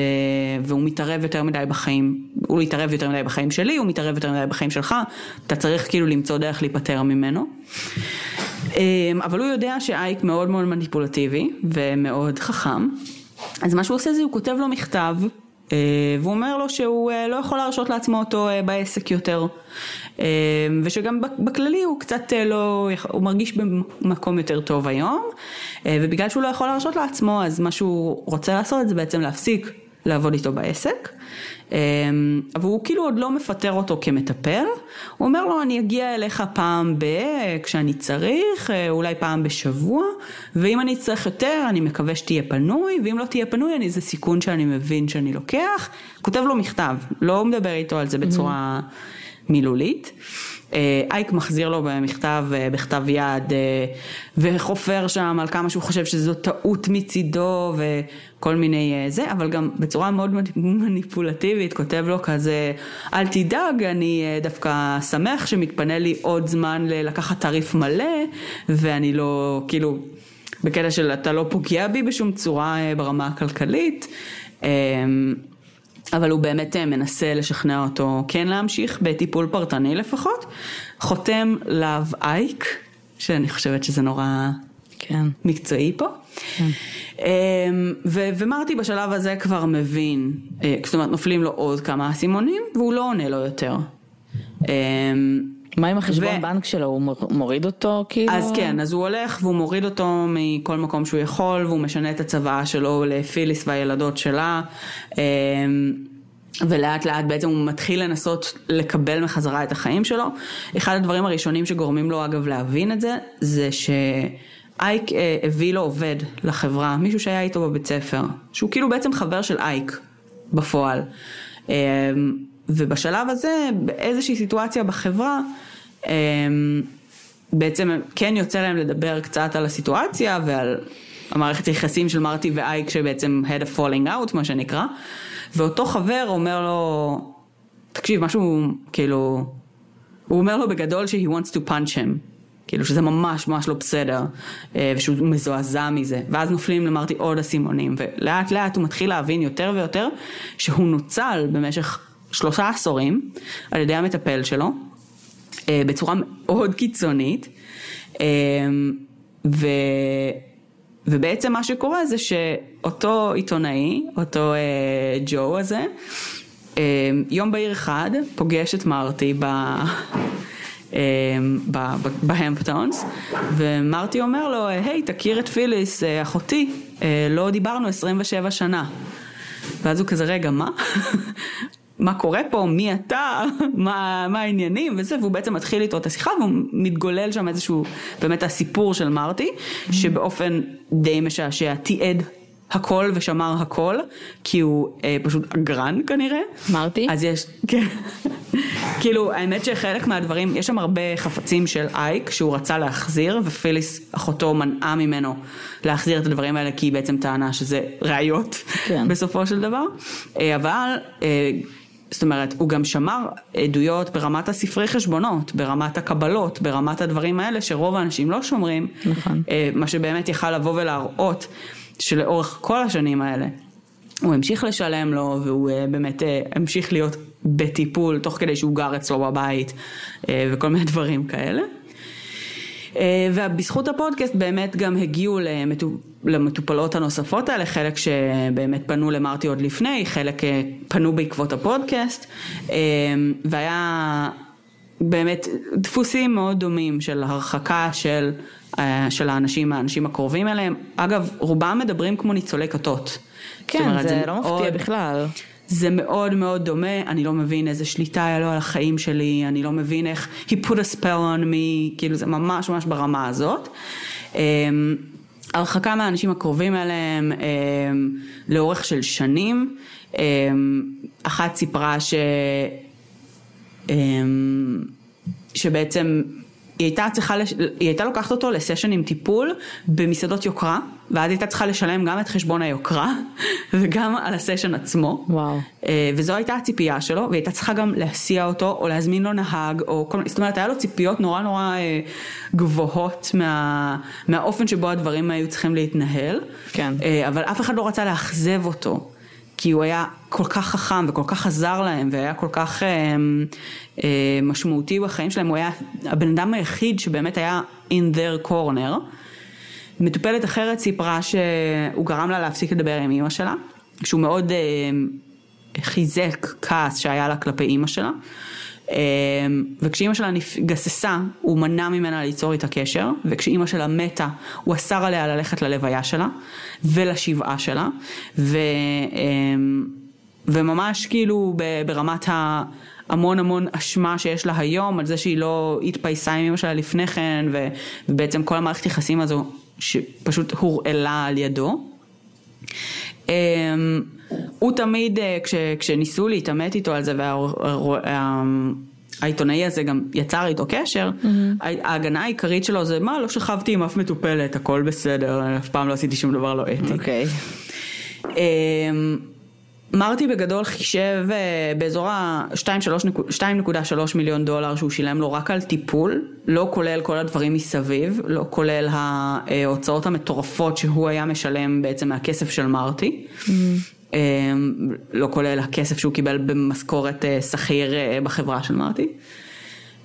והוא מתערב יותר מדי בחיים, הוא מתערב יותר מדי בחיים שלי, הוא מתערב יותר מדי בחיים שלך, אתה צריך כאילו למצוא דרך להיפטר ממנו. אמ, אבל הוא יודע שאייק מאוד מאוד מניפולטיבי ומאוד חכם, אז מה שהוא עושה זה הוא כותב לו מכתב. אה, והוא אומר לו שהוא אה, לא יכול להרשות לעצמו אותו אה, בעסק יותר ושגם בכללי הוא קצת לא, הוא מרגיש במקום יותר טוב היום ובגלל שהוא לא יכול להרשות לעצמו אז מה שהוא רוצה לעשות זה בעצם להפסיק לעבוד איתו בעסק. אמ, אבל הוא כאילו עוד לא מפטר אותו כמטפל, הוא אומר לו אני אגיע אליך פעם ב... כשאני צריך, אה, אולי פעם בשבוע, ואם אני אצטרך יותר אני מקווה שתהיה פנוי, ואם לא תהיה פנוי אני, זה סיכון שאני מבין שאני לוקח, כותב לו מכתב, לא מדבר איתו על זה בצורה mm-hmm. מילולית. אה, אייק מחזיר לו במכתב, אה, בכתב יד, אה, וחופר שם על כמה שהוא חושב שזו טעות מצידו וכל מיני זה, אבל גם בצורה מאוד מניפולטיבית כותב לו כזה, אל תדאג, אני דווקא שמח שמתפנה לי עוד זמן לקחת תעריף מלא, ואני לא, כאילו, בקטע של אתה לא פוגע בי בשום צורה ברמה הכלכלית. אבל הוא באמת אה, מנסה לשכנע אותו כן להמשיך בטיפול פרטני לפחות. חותם לאו אייק, שאני חושבת שזה נורא כן. מקצועי פה. כן. אמ, ו- ומרטי בשלב הזה כבר מבין, אה, זאת אומרת נופלים לו עוד כמה אסימונים והוא לא עונה לו יותר. מה עם החשבון ו... בנק שלו, הוא מוריד אותו כאילו? אז כן, אז הוא הולך והוא מוריד אותו מכל מקום שהוא יכול והוא משנה את הצוואה שלו לפיליס והילדות שלה. אמ, ולאט לאט בעצם הוא מתחיל לנסות לקבל מחזרה את החיים שלו. אחד הדברים הראשונים שגורמים לו אגב להבין את זה, זה שאייק אה, הביא לו עובד לחברה, מישהו שהיה איתו בבית ספר, שהוא כאילו בעצם חבר של אייק בפועל. אמ, ובשלב הזה, באיזושהי סיטואציה בחברה, בעצם כן יוצא להם לדבר קצת על הסיטואציה ועל המערכת היחסים של מרטי ואייק שבעצם had a falling out מה שנקרא. ואותו חבר אומר לו תקשיב משהו כאילו הוא אומר לו בגדול ש- he wants to punch him. כאילו שזה ממש ממש לא בסדר אה, ושהוא מזועזע מזה. ואז נופלים למרטי עוד אסימונים ולאט לאט הוא מתחיל להבין יותר ויותר שהוא נוצל במשך שלושה עשורים על ידי המטפל שלו בצורה מאוד קיצונית. אה, ו... ובעצם מה שקורה זה שאותו עיתונאי, אותו אה, ג'ו הזה, אה, יום בהיר אחד פוגש את מרטי ב... אה, בהמפטונס, ומרטי אומר לו, היי, תכיר את פיליס, אה, אחותי, אה, לא דיברנו 27 שנה. ואז הוא כזה, רגע, מה? מה קורה פה, מי אתה, מה, מה העניינים וזה, והוא בעצם מתחיל איתו את השיחה והוא מתגולל שם איזשהו, באמת הסיפור של מרטי, שבאופן די משעשע תיעד הכל ושמר הכל, כי הוא אה, פשוט אגרן כנראה. מרטי? אז יש, כן. כאילו, האמת שחלק מהדברים, יש שם הרבה חפצים של אייק שהוא רצה להחזיר, ופיליס אחותו מנעה ממנו להחזיר את הדברים האלה, כי היא בעצם טענה שזה ראיות, כן. בסופו של דבר. אה, אבל... אה, זאת אומרת, הוא גם שמר עדויות ברמת הספרי חשבונות, ברמת הקבלות, ברמת הדברים האלה שרוב האנשים לא שומרים. נכון. אה, מה שבאמת יכל לבוא ולהראות שלאורך כל השנים האלה הוא המשיך לשלם לו והוא אה, באמת אה, המשיך להיות בטיפול תוך כדי שהוא גר אצלו בבית וכל מיני דברים כאלה. אה, ובזכות הפודקאסט באמת גם הגיעו למטופלות הנוספות האלה, חלק שבאמת פנו למרטי עוד לפני, חלק אה, פנו בעקבות הפודקאסט, אה, והיה באמת דפוסים מאוד דומים של הרחקה של, של האנשים, האנשים הקרובים אליהם. אגב, רובם מדברים כמו ניצולי כתות. כן, אומרת, זה, זה לא. מפתיע בכלל. זה מאוד מאוד דומה, אני לא מבין איזה שליטה היה לו על החיים שלי, אני לא מבין איך he put a spell on me, כאילו זה ממש ממש ברמה הזאת. אמ, הרחקה מהאנשים הקרובים אליהם אמ, לאורך של שנים, אמ, אחת סיפרה ש... שבעצם הייתה צריכה, לש... היא הייתה לוקחת אותו לסשן עם טיפול במסעדות יוקרה, ואז הייתה צריכה לשלם גם את חשבון היוקרה וגם על הסשן עצמו. וואו. אה, וזו הייתה הציפייה שלו, והיא הייתה צריכה גם להסיע אותו, או להזמין לו נהג, או כל מיני, זאת אומרת, היה לו ציפיות נורא נורא אה, גבוהות מה, מהאופן שבו הדברים היו צריכים להתנהל. כן. אה, אבל אף אחד לא רצה לאכזב אותו. כי הוא היה כל כך חכם וכל כך עזר להם והיה כל כך אה, אה, משמעותי בחיים שלהם, הוא היה הבן אדם היחיד שבאמת היה in their corner. מטופלת אחרת סיפרה שהוא גרם לה להפסיק לדבר עם אימא שלה, שהוא מאוד אה, חיזק כעס שהיה לה כלפי אימא שלה. אה, וכשאימא שלה גססה, הוא מנע ממנה ליצור איתה קשר, וכשאימא שלה מתה, הוא אסר עליה ללכת ללוויה שלה ולשבעה שלה, ו, אה, וממש כאילו ברמת ההמון המון אשמה שיש לה היום על זה שהיא לא התפייסה עם אמא שלה לפני כן, ובעצם כל המערכת יחסים הזו שפשוט הורעלה על ידו. הוא תמיד, אה, כש, כשניסו להתעמת איתו על זה, והעיתונאי הזה גם יצר איתו קשר, mm-hmm. ההגנה העיקרית שלו זה, מה, לא שכבתי עם אף מטופלת, הכל בסדר, אף פעם לא עשיתי שום דבר לא אתי. אוקיי. Okay. אמ, מרטי בגדול חישב אה, באזור ה-2.3 מיליון דולר שהוא שילם לו רק על טיפול, לא כולל כל הדברים מסביב, לא כולל ההוצאות המטורפות שהוא היה משלם בעצם מהכסף של מרטי. Mm-hmm. אמ, לא כולל הכסף שהוא קיבל במשכורת אה, שכיר אה, בחברה של מרטי.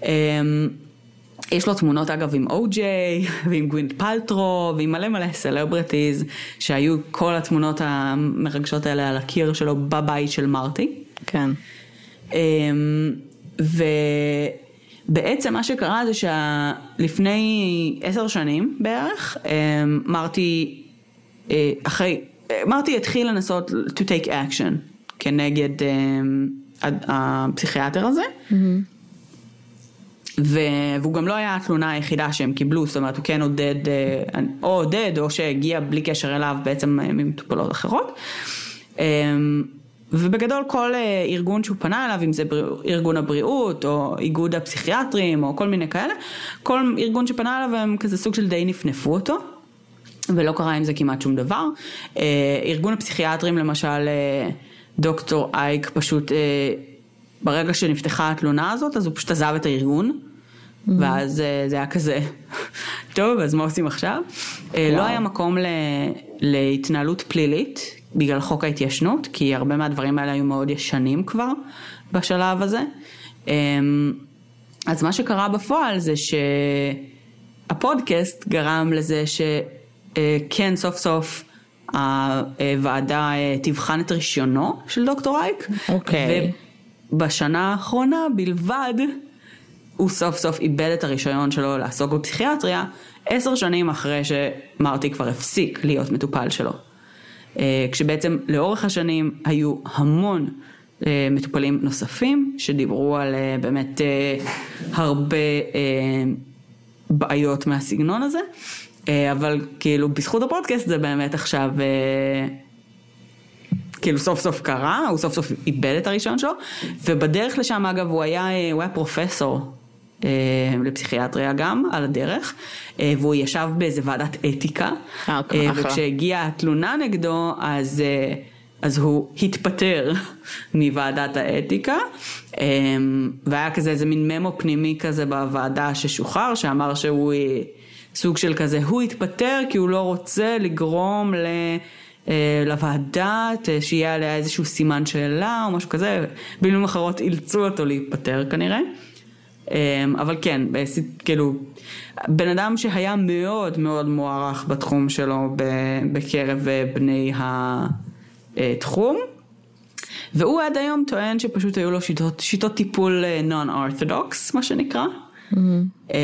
אמ, יש לו תמונות אגב עם או-ג'יי ועם גווינת' פלטרו ועם מלא מלא celebrities שהיו כל התמונות המרגשות האלה על הקיר שלו בבית של מרטי. כן. אמ, ובעצם מה שקרה זה שלפני עשר שנים בערך מרטי אה, אחרי מרטי התחיל לנסות to take action כנגד uh, הפסיכיאטר הזה. Mm-hmm. והוא גם לא היה התלונה היחידה שהם קיבלו, זאת אומרת הוא כן עודד, אה, או עודד או שהגיע בלי קשר אליו בעצם אה, ממטופלות אחרות. ובגדול כל ארגון שהוא פנה אליו, אם זה ארגון הבריאות או איגוד הפסיכיאטרים או כל מיני כאלה, כל ארגון שפנה אליו הם כזה סוג של די נפנפו אותו. ולא קרה עם זה כמעט שום דבר. אה, ארגון הפסיכיאטרים למשל, אה, דוקטור אייק פשוט, אה, ברגע שנפתחה התלונה הזאת, אז הוא פשוט עזב את הארגון. Mm-hmm. ואז זה היה כזה, טוב, אז מה עושים עכשיו? Wow. לא היה מקום ל, להתנהלות פלילית בגלל חוק ההתיישנות, כי הרבה מהדברים האלה היו מאוד ישנים כבר בשלב הזה. אז מה שקרה בפועל זה שהפודקאסט גרם לזה ש... אה, כן סוף סוף הוועדה אה, תבחן את רישיונו של דוקטור אייק. אוקיי. Okay. ובשנה האחרונה בלבד הוא סוף סוף איבד את הרישיון שלו לעסוק בפסיכיאטריה, עשר שנים אחרי שמרטי כבר הפסיק להיות מטופל שלו. אה, כשבעצם לאורך השנים היו המון מטופלים נוספים שדיברו על באמת הרבה בעיות מהסגנון הזה. אה, אבל כאילו בזכות הפודקאסט זה באמת עכשיו, אה, כאילו סוף סוף קרה, הוא סוף סוף איבד את הרישיון שלו, ובדרך לשם אגב הוא היה, אה, הוא היה פרופסור לפסיכיאטריה גם על הדרך, והוא ישב באיזה ועדת אתיקה, אוקיי, וכשהגיעה התלונה נגדו אז... אז הוא התפטר מוועדת האתיקה, והיה כזה איזה מין ממו פנימי כזה בוועדה ששוחרר, שאמר שהוא סוג של כזה, הוא התפטר כי הוא לא רוצה לגרום ל... אה, לוועדה, שיהיה עליה איזשהו סימן שאלה או משהו כזה, במילים אחרות אילצו אותו להתפטר כנראה. אה, אבל כן, כאילו, בן אדם שהיה מאוד מאוד מוערך בתחום שלו בקרב בני התחום, והוא עד היום טוען שפשוט היו לו שיטות, שיטות טיפול נון-אורתודוקס, מה שנקרא. Mm-hmm.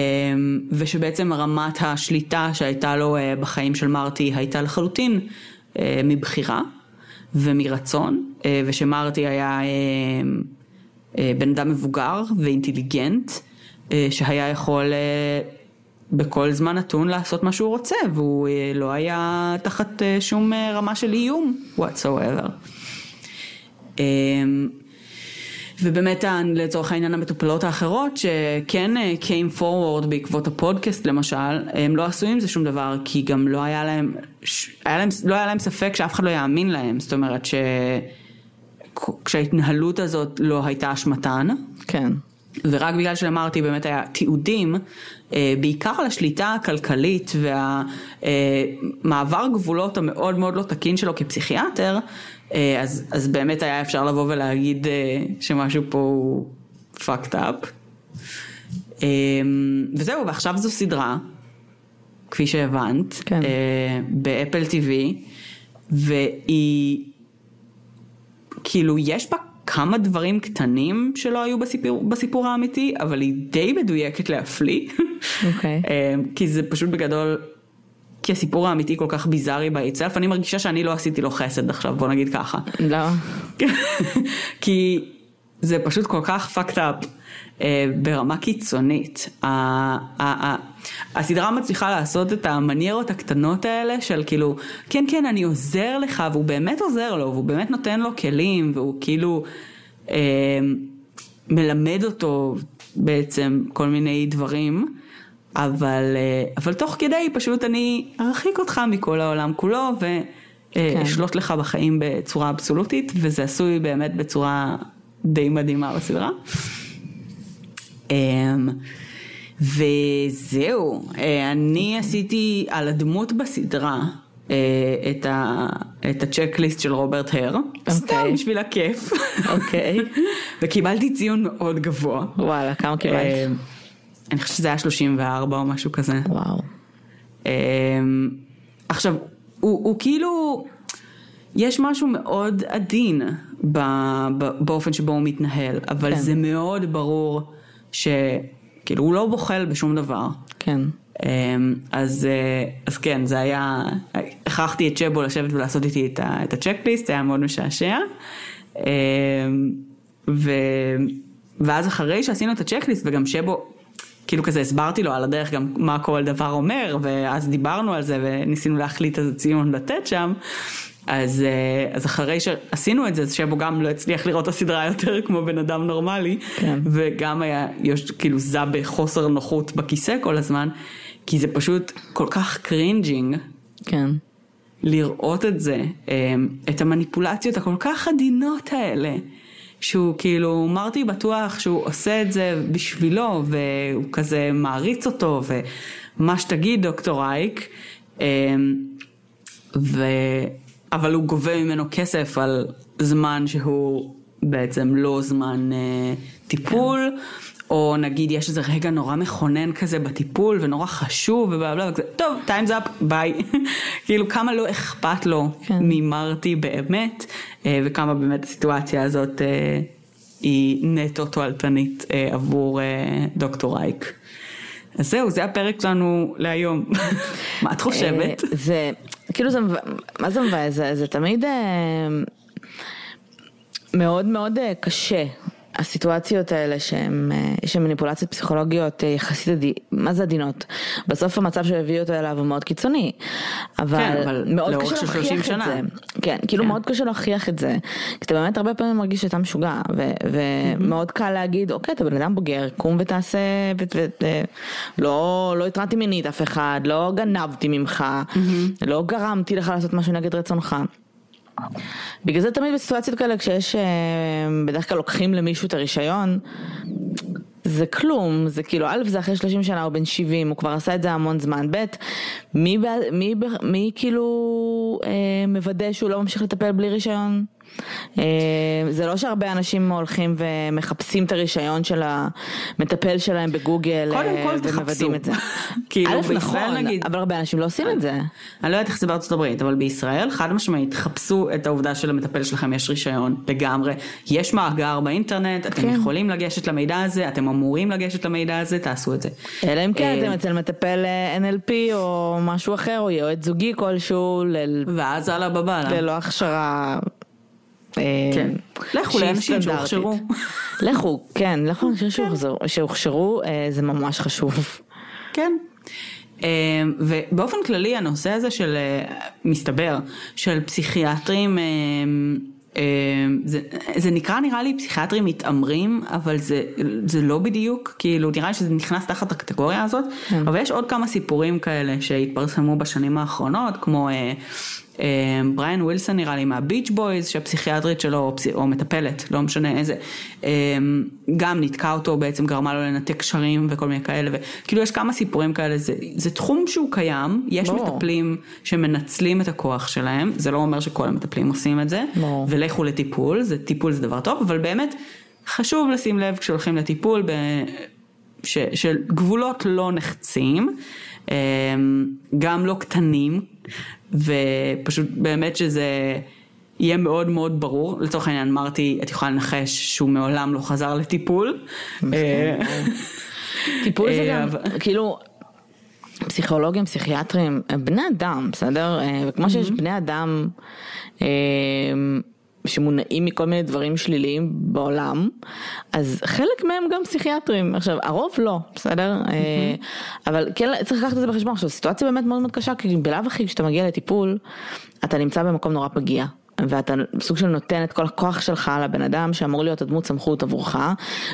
ושבעצם רמת השליטה שהייתה לו אה, בחיים של מרטי הייתה לחלוטין אה, מבחירה ומרצון, ושמרטי היה בן אדם מבוגר ואינטליגנט, שהיה יכול בכל זמן נתון לעשות מה שהוא רוצה, והוא לא היה תחת שום רמה של איום whatsoever. ובאמת לצורך העניין המטופלות האחרות שכן אה, came forward בעקבות הפודקאסט למשל, הם לא עשו עם זה שום דבר כי גם לא היה להם, היה להם, לא היה להם ספק שאף אחד לא יאמין להם, זאת אומרת ש... כשההתנהלות הזאת לא הייתה אשמתן. כן. ורק בגלל שאמרתי באמת היה תיעודים, אה, בעיקר על השליטה הכלכלית והמעבר גבולות המאוד מאוד לא תקין שלו כפסיכיאטר, אה, אז, אז באמת היה אפשר לבוא ולהגיד אה, שמשהו פה הוא fucked up. וזהו, ועכשיו זו סדרה, כפי שהבנת, כן. באפל TV, והיא, כאילו יש בה כמה דברים קטנים שלא היו בסיפור, בסיפור האמיתי, אבל היא די מדויקת להפליא. אוקיי. Okay. כי זה פשוט בגדול, כי הסיפור האמיתי כל כך ביזארי באיצלף, אני מרגישה שאני לא עשיתי לו חסד עכשיו, בוא נגיד ככה. לא. כי זה פשוט כל כך fucked up. אה, ברמה קיצונית. הסדרה מצליחה לעשות את המניירות הקטנות האלה של כאילו, כן כן אני עוזר לך והוא באמת עוזר לו והוא באמת נותן לו כלים והוא כאילו אה, מלמד אותו בעצם כל מיני דברים. אבל, אה, אבל תוך כדי פשוט אני ארחיק אותך מכל העולם כולו ואשלוט כן. לך בחיים בצורה אבסולוטית וזה עשוי באמת בצורה די מדהימה בסדרה. אמ, וזהו, אה, אני עשיתי על הדמות בסדרה אה, את, ה, את הצ'קליסט של רוברט הר, okay. סתם אוקיי. בשביל הכיף. אוקיי. Okay. וקיבלתי ציון מאוד גבוה. וואלה, כמה קיבלת? אני חושבת שזה היה 34 או משהו כזה. וואו. אמ, עכשיו, הוא, הוא כאילו, יש משהו מאוד עדין באופן שבו הוא מתנהל, אבל כן. זה מאוד ברור. שכאילו הוא לא בוחל בשום דבר. כן. אמ, אז, אה, אז כן, זה היה, הכרחתי את שבו לשבת ולעשות איתי את, את הצ'קליסט, זה היה מאוד משעשע. אמ, ו, ואז אחרי שעשינו את הצ'קליסט וגם שבו, כאילו כזה הסברתי לו על הדרך גם מה כל דבר אומר, ואז דיברנו על זה וניסינו להחליט איזה ציון לתת שם. אז, אה, אז אחרי שעשינו את זה, אז שבו גם לא הצליח לראות את הסדרה יותר כמו בן אדם נורמלי, כן. וגם היה יש, כאילו זע בחוסר נוחות בכיסא כל הזמן, כי זה פשוט כל כך cringing. כן. לראות את זה, אה, את המניפולציות הכל כך עדינות האלה, שהוא כאילו, מרטי בטוח שהוא עושה את זה בשבילו, והוא כזה מעריץ אותו, ומה שתגיד דוקטור אייק, אה, ו... אבל הוא גובה ממנו כסף על זמן שהוא בעצם לא זמן אה, טיפול, כן. או נגיד יש איזה רגע נורא מכונן כזה בטיפול ונורא חשוב ובלה וכזה, טוב, time's up, ביי. כאילו כמה לא אכפת לו כן. ממרתי באמת, אה, וכמה באמת הסיטואציה הזאת אה, היא נטו תועלתנית אה, עבור אה, דוקטור אייק. אז זהו, זה הפרק שלנו להיום. מה את חושבת? אה, זה, כאילו זה, מה זה מבאס? זה, זה תמיד אה, מאוד מאוד אה, קשה הסיטואציות האלה שהן מניפולציות פסיכולוגיות אה, יחסית, עדי, מה זה עדינות? בסוף המצב שהביאו אותו אליו הוא מאוד קיצוני, אבל, כן, אבל מאוד קשה להוכיח את זה. כן, כאילו כן. מאוד קשה להוכיח את זה. כי אתה באמת הרבה פעמים מרגיש שאתה משוגע, ו- ומאוד קל להגיד, אוקיי, אתה בן אדם בוגר, קום ותעשה, ו- ו- ו- לא, לא התרעתי מינית אף אחד, לא גנבתי ממך, לא גרמתי לך לעשות משהו נגד רצונך. בגלל זה תמיד בסיטואציות כאלה כשיש, אה, בדרך כלל לוקחים למישהו את הרישיון, זה כלום, זה כאילו, א' זה אחרי 30 שנה, הוא בן 70, הוא כבר עשה את זה המון זמן, ב', מי, מי, מי, מי כאילו אה, מוודא שהוא לא ממשיך לטפל בלי רישיון? אה, זה לא שהרבה אנשים הולכים ומחפשים את הרישיון של המטפל שלהם בגוגל אה, ומוודאים את זה. כאילו נכון, נגיד, אבל הרבה אנשים לא עושים את זה. אני לא יודעת איך זה בארצות הברית, אבל בישראל חד משמעית חפשו את העובדה שלמטפל שלכם יש רישיון לגמרי. יש מאגר באינטרנט, אתם כן. יכולים לגשת למידע הזה, אתם אמורים לגשת למידע הזה, תעשו את זה. אלא אם כן אתם אצל מטפל NLP או משהו אחר, או יועץ זוגי כלשהו. ואז הלאה בבאללה. ללא הכשרה. אה, כן. לכו לאנשים שהוכשרו. לכו, כן, לכו לאנשים שהוכשרו, אה, זה ממש חשוב. כן. אה, ובאופן כללי הנושא הזה של, מסתבר, של פסיכיאטרים זה, זה נקרא נראה לי פסיכיאטרים מתעמרים, אבל זה, זה לא בדיוק, כאילו נראה לי שזה נכנס תחת הקטגוריה הזאת, כן. אבל יש עוד כמה סיפורים כאלה שהתפרסמו בשנים האחרונות, כמו אה, בריאן ווילסון נראה לי מהביץ' בויז, שהפסיכיאטרית שלו, או, או מטפלת, לא משנה איזה, אמ, גם נתקע אותו, בעצם גרמה לו לנתק קשרים וכל מיני כאלה, וכאילו יש כמה סיפורים כאלה, זה, זה תחום שהוא קיים, יש בוא. מטפלים שמנצלים את הכוח שלהם, זה לא אומר שכל המטפלים עושים את זה, בוא. ולכו לטיפול, זה, טיפול זה דבר טוב, אבל באמת חשוב לשים לב כשהולכים לטיפול, ב... ש, של גבולות לא נחצים, אמ, גם לא קטנים, ופשוט באמת שזה יהיה מאוד מאוד ברור. לצורך העניין אמרתי, את יכולה לנחש שהוא מעולם לא חזר לטיפול. אה, טיפול זה גם, כאילו, פסיכולוגים, פסיכיאטרים, בני אדם, בסדר? אה, וכמו שיש בני אדם אה, שמונעים מכל מיני דברים שליליים בעולם, אז חלק מהם גם פסיכיאטרים. עכשיו, הרוב לא, בסדר? אבל כן צריך לקחת את זה בחשבון. עכשיו, סיטואציה באמת מאוד מאוד קשה, כי בלאו הכי כשאתה מגיע לטיפול, אתה נמצא במקום נורא פגיע. ואתה סוג של נותן את כל הכוח שלך לבן אדם שאמור להיות הדמות סמכות עבורך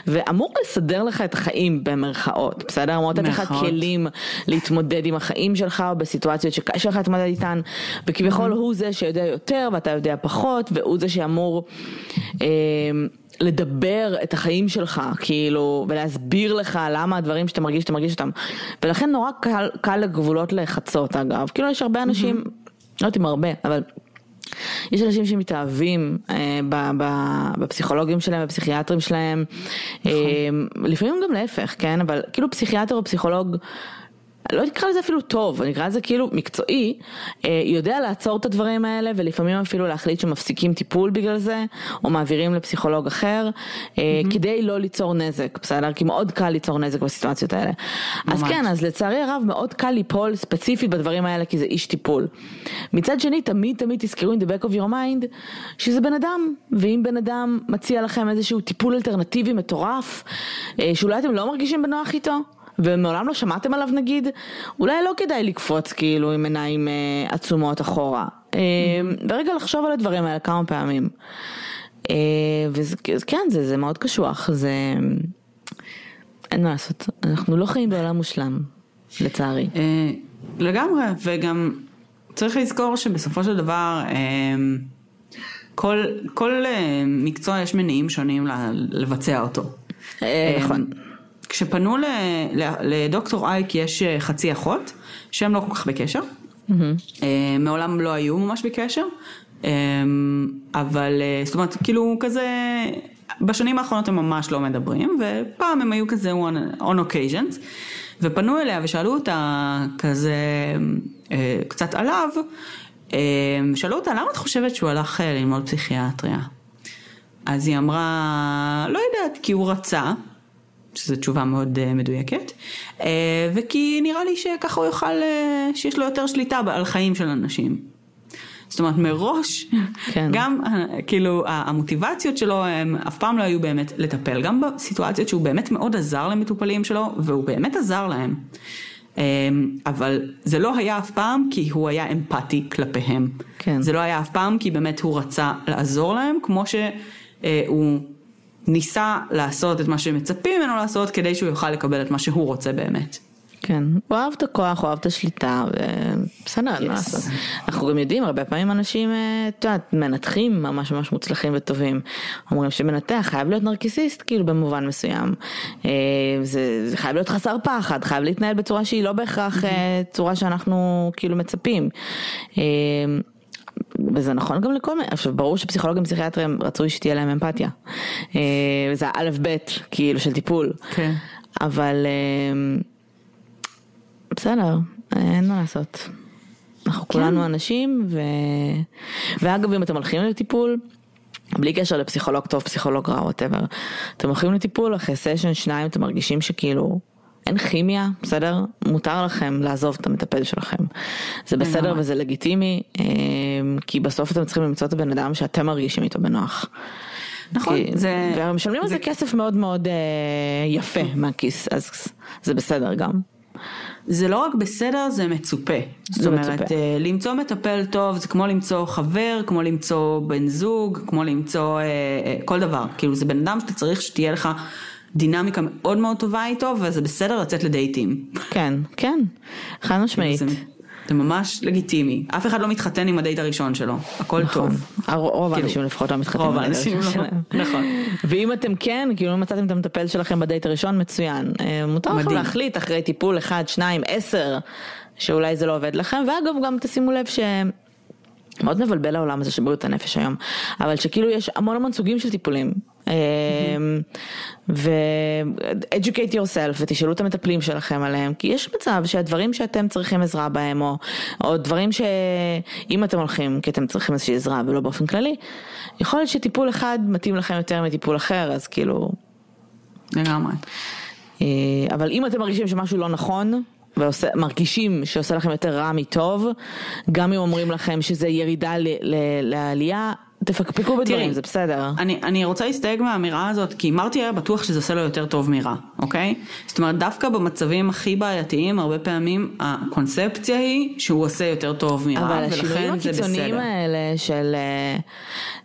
ואמור לסדר לך את החיים במרכאות, בסדר? אמור לתת לך כלים להתמודד עם החיים שלך או בסיטואציות שקשה לך להתמודד איתן וכביכול mm-hmm. הוא זה שיודע יותר ואתה יודע פחות והוא זה שאמור אה, לדבר את החיים שלך, כאילו, ולהסביר לך למה הדברים שאתה מרגיש, שאתה מרגיש אותם. ולכן נורא קל, קל לגבולות לחצות אגב. כאילו יש הרבה אנשים, mm-hmm. לא יודעת אם הרבה, אבל יש אנשים שמתאהבים אה, בפסיכולוגים שלהם, בפסיכיאטרים שלהם, נכון. אה, לפעמים גם להפך, כן? אבל כאילו פסיכיאטר או פסיכולוג לא נקרא לזה אפילו טוב, אני אקרא לזה כאילו מקצועי, אה, יודע לעצור את הדברים האלה ולפעמים אפילו להחליט שמפסיקים טיפול בגלל זה, או מעבירים לפסיכולוג אחר, mm-hmm. כדי לא ליצור נזק, בסדר? כי מאוד קל ליצור נזק בסיטואציות האלה. ממש. אז כן, אז לצערי הרב מאוד קל ליפול ספציפית בדברים האלה כי זה איש טיפול. מצד שני, תמיד תמיד תזכרו in the back of your mind, שזה בן אדם, ואם בן אדם מציע לכם איזשהו טיפול אלטרנטיבי מטורף, אה, שאולי אתם לא מרגישים בנוח איתו, ומעולם לא שמעתם עליו נגיד, אולי לא כדאי לקפוץ כאילו עם עיניים אה, עצומות אחורה. אה, ורגע לחשוב על הדברים האלה כמה פעמים. אה, וכן, זה, זה מאוד קשוח, זה... אין מה לעשות, אנחנו לא חיים בעולם מושלם, לצערי. לגמרי, וגם צריך לזכור שבסופו של דבר, כל, כל מקצוע יש מניעים שונים לבצע אותו. נכון. כשפנו לדוקטור אייק יש אה, חצי אחות, שהם לא כל כך בקשר, mm-hmm. מעולם לא היו ממש בקשר, אה, אבל זאת אומרת כאילו כזה, בשנים האחרונות הם ממש לא מדברים, ופעם הם היו כזה on, on occasions, ופנו אליה ושאלו אותה כזה קצת עליו, שאלו אותה למה את חושבת שהוא הלך ללמוד פסיכיאטריה? אז היא אמרה, לא יודעת, כי הוא רצה. שזו תשובה מאוד uh, מדויקת, uh, וכי נראה לי שככה הוא יוכל, uh, שיש לו יותר שליטה על חיים של אנשים. זאת אומרת מראש, כן. גם כאילו המוטיבציות שלו הם אף פעם לא היו באמת לטפל, גם בסיטואציות שהוא באמת מאוד עזר למטופלים שלו, והוא באמת עזר להם. אבל זה לא היה אף פעם כי הוא היה אמפתי כלפיהם. כן. זה לא היה אף פעם כי באמת הוא רצה לעזור להם, כמו שהוא ניסה לעשות את מה שמצפים ממנו לעשות כדי שהוא יוכל לקבל את מה שהוא רוצה באמת. כן, הוא אהב את הכוח, הוא אהב את השליטה, ובסדר, yes. מה לעשות. אנחנו גם יודעים, הרבה פעמים אנשים, אה, את יודעת, מנתחים ממש ממש מוצלחים וטובים. אומרים שמנתח חייב להיות נרקיסיסט, כאילו במובן מסוים. אה, זה, זה חייב להיות חסר פחד, חייב להתנהל בצורה שהיא לא בהכרח אה, צורה שאנחנו כאילו מצפים. וזה נכון גם לכל מיני, עכשיו ברור שפסיכולוגים פסיכיאטרים רצוי שתהיה להם אמפתיה. אה, זה האלף בית כאילו של טיפול. כן. אבל אה, בסדר, אין מה לעשות. אנחנו כן. כולנו אנשים ו... ואגב אם אתם הולכים לטיפול בלי קשר לפסיכולוג טוב, פסיכולוג רע, ווטאבר. אתם הולכים לטיפול, אחרי סשן שניים אתם מרגישים שכאילו אין כימיה, בסדר? מותר לכם לעזוב את המטפל שלכם. זה בסדר וזה לגיטימי, אמ, כי בסוף אתם צריכים למצוא את הבן אדם שאתם מרגישים איתו בנוח. נכון, כי, זה... ומשלמים על זה כסף מאוד מאוד אה, יפה מהכיס, אז זה בסדר גם. זה לא רק בסדר, זה מצופה. זאת זה אומרת, מצופה. אה, למצוא מטפל טוב זה כמו למצוא חבר, כמו למצוא בן זוג, כמו למצוא אה, אה, כל דבר. כאילו זה בן אדם שאתה צריך שתהיה לך דינמיקה מאוד מאוד טובה איתו, וזה בסדר לצאת לדייטים. כן, כן, חד משמעית. זה, ממש לגיטימי. אף אחד לא מתחתן עם הדייט הראשון שלו, הכל נכון. טוב. הר- רוב כאילו, האנשים לפחות לא מתחתנים רוב בדייט האנשים הראשון לא. שלהם. נכון. ואם אתם כן, כאילו אם מצאתם את המטפל שלכם בדייט הראשון, מצוין. אה, מותר לכם. להחליט אחרי טיפול אחד, שניים, עשר, שאולי זה לא עובד לכם, ואגב גם תשימו לב ש... מאוד מבלבל העולם הזה של בריאות הנפש היום, אבל שכאילו יש המון המון סוגים של טיפולים. ו-educate yourself ותשאלו את המטפלים שלכם עליהם, כי יש מצב שהדברים שאתם צריכים עזרה בהם, או, או דברים שאם אתם הולכים כי אתם צריכים איזושהי עזרה ולא באופן כללי, יכול להיות שטיפול אחד מתאים לכם יותר מטיפול אחר, אז כאילו, לגמרי. אה, אבל אם אתם מרגישים שמשהו לא נכון, ומרגישים שעושה לכם יותר רע מטוב, גם אם אומרים לכם שזה ירידה ל- ל- לעלייה, תפקפקו בדברים, זה בסדר. אני, אני רוצה להסתייג מהאמירה הזאת, כי מרטי היה בטוח שזה עושה לו יותר טוב מרע, אוקיי? זאת אומרת, דווקא במצבים הכי בעייתיים, הרבה פעמים הקונספציה היא שהוא עושה יותר טוב מרע, אבל השינויים ולכן זה הקיצוניים בסדר. האלה של... אה,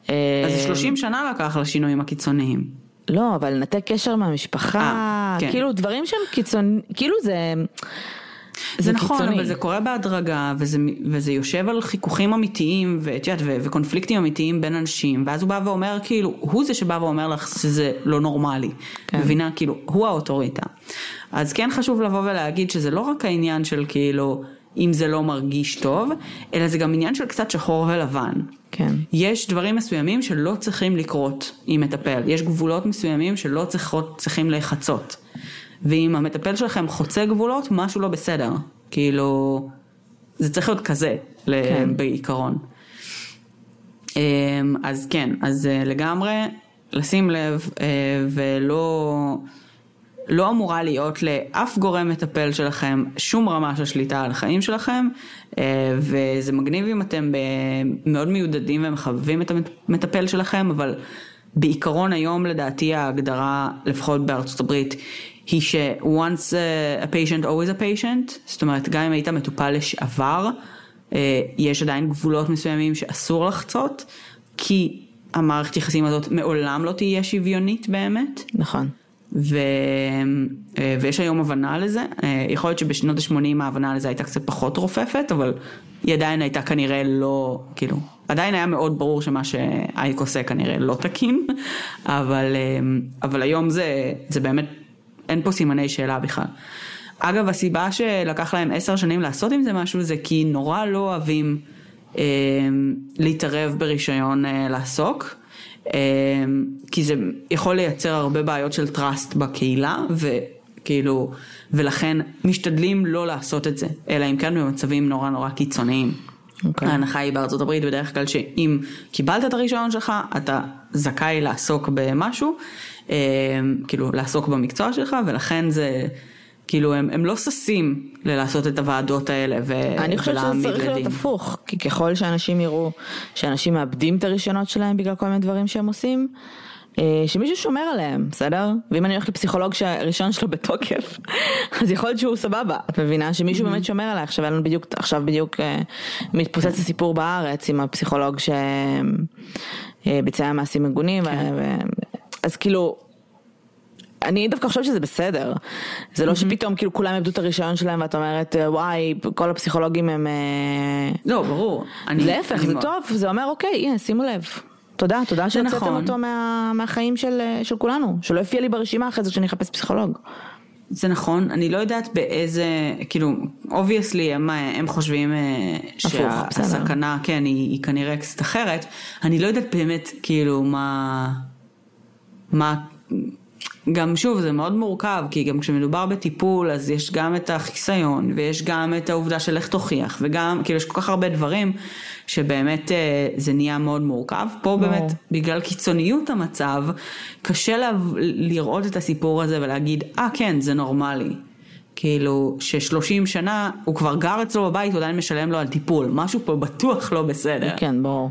אה, אז זה 30 שנה לקח לשינויים הקיצוניים. לא, אבל לנתק קשר מהמשפחה, אה, כן. כאילו דברים שהם קיצוניים, כאילו זה... זה נכון, קיצוני. אבל זה קורה בהדרגה, וזה, וזה יושב על חיכוכים אמיתיים, ואת יודעת, ו- וקונפליקטים אמיתיים בין אנשים, ואז הוא בא ואומר, כאילו, הוא זה שבא ואומר לך שזה לא נורמלי. כן. מבינה? כאילו, הוא האוטוריטה. אז כן חשוב לבוא ולהגיד שזה לא רק העניין של כאילו, אם זה לא מרגיש טוב, אלא זה גם עניין של קצת שחור ולבן. כן. יש דברים מסוימים שלא צריכים לקרות עם מטפל, יש גבולות מסוימים שלא צריכות, צריכים להיחצות. ואם המטפל שלכם חוצה גבולות, משהו לא בסדר. כאילו, זה צריך להיות כזה, כן. בעיקרון. אמ, אז כן, אז אה, לגמרי לשים לב אה, ולא לא אמורה להיות לאף גורם מטפל שלכם שום רמה של שליטה על החיים שלכם אה, וזה מגניב אם אתם מאוד מיודדים ומחבבים את המטפל שלכם אבל בעיקרון היום לדעתי ההגדרה לפחות בארצות הברית היא ש-once a patient always a patient זאת אומרת גם אם היית מטופל לשעבר אה, יש עדיין גבולות מסוימים שאסור לחצות, כי המערכת יחסים הזאת מעולם לא תהיה שוויונית באמת, נכון. ו... אה, ויש היום הבנה לזה, אה, יכול להיות שבשנות ה-80 ההבנה לזה הייתה קצת פחות רופפת, אבל היא עדיין הייתה כנראה לא, כאילו, עדיין היה מאוד ברור שמה שאייק עושה כנראה לא תקין, אבל, אבל היום זה, זה באמת, אין פה סימני שאלה בכלל. אגב, הסיבה שלקח להם עשר שנים לעשות עם זה משהו, זה כי נורא לא אוהבים אה, להתערב ברישיון אה, לעסוק. אה, כי זה יכול לייצר הרבה בעיות של טראסט בקהילה, וכאילו, ולכן משתדלים לא לעשות את זה, אלא אם כן במצבים נורא נורא קיצוניים. אוקיי. ההנחה היא בארצות הברית בדרך כלל שאם קיבלת את הרישיון שלך, אתה זכאי לעסוק במשהו, כאילו לעסוק במקצוע שלך, ולכן זה, כאילו הם, הם לא ששים ללעשות את הוועדות האלה ו- אני חושבת שזה ולהעמיד צריך להיות לדין. הפוך, כי ככל שאנשים יראו שאנשים מאבדים את הרישיונות שלהם בגלל כל מיני דברים שהם עושים, אה, שמישהו שומר עליהם, בסדר? ואם אני הולכת לפסיכולוג שהרישיון שלו בתוקף, אז יכול להיות שהוא סבבה, את מבינה? שמישהו באמת שומר עליי, עכשיו היה לנו בדיוק, עכשיו בדיוק אה, מתפוצץ הסיפור בארץ עם הפסיכולוג שביצע מעשים מגונים, ו- אז כאילו... אני דווקא חושבת שזה בסדר. זה לא שפתאום כאילו כולם איבדו את הרישיון שלהם ואת אומרת וואי כל הפסיכולוגים הם... אה, לא, ברור. להפך זה טוב זה אומר אוקיי הנה שימו לב. תודה תודה שהוצאתם נכון. אותו מה, מהחיים של, אה, של כולנו שלא יופיע לי ברשימה אחרי זה כשאני אחפש פסיכולוג. זה נכון, אני לא יודעת באיזה, כאילו, obviously הם, הם חושבים אה. שהסכנה, כן, היא, היא כנראה קצת אחרת. אני לא יודעת באמת, כאילו, מה, מה, גם שוב, זה מאוד מורכב, כי גם כשמדובר בטיפול, אז יש גם את החיסיון, ויש גם את העובדה של איך תוכיח, וגם, כאילו, יש כל כך הרבה דברים, שבאמת אה, זה נהיה מאוד מורכב. פה באמת, בגלל קיצוניות המצב, קשה לה, לראות את הסיפור הזה ולהגיד, אה ah, כן, זה נורמלי. כאילו, ש-30 שנה, הוא כבר גר אצלו בבית, הוא עדיין משלם לו על טיפול, משהו פה בטוח לא בסדר. כן ברור.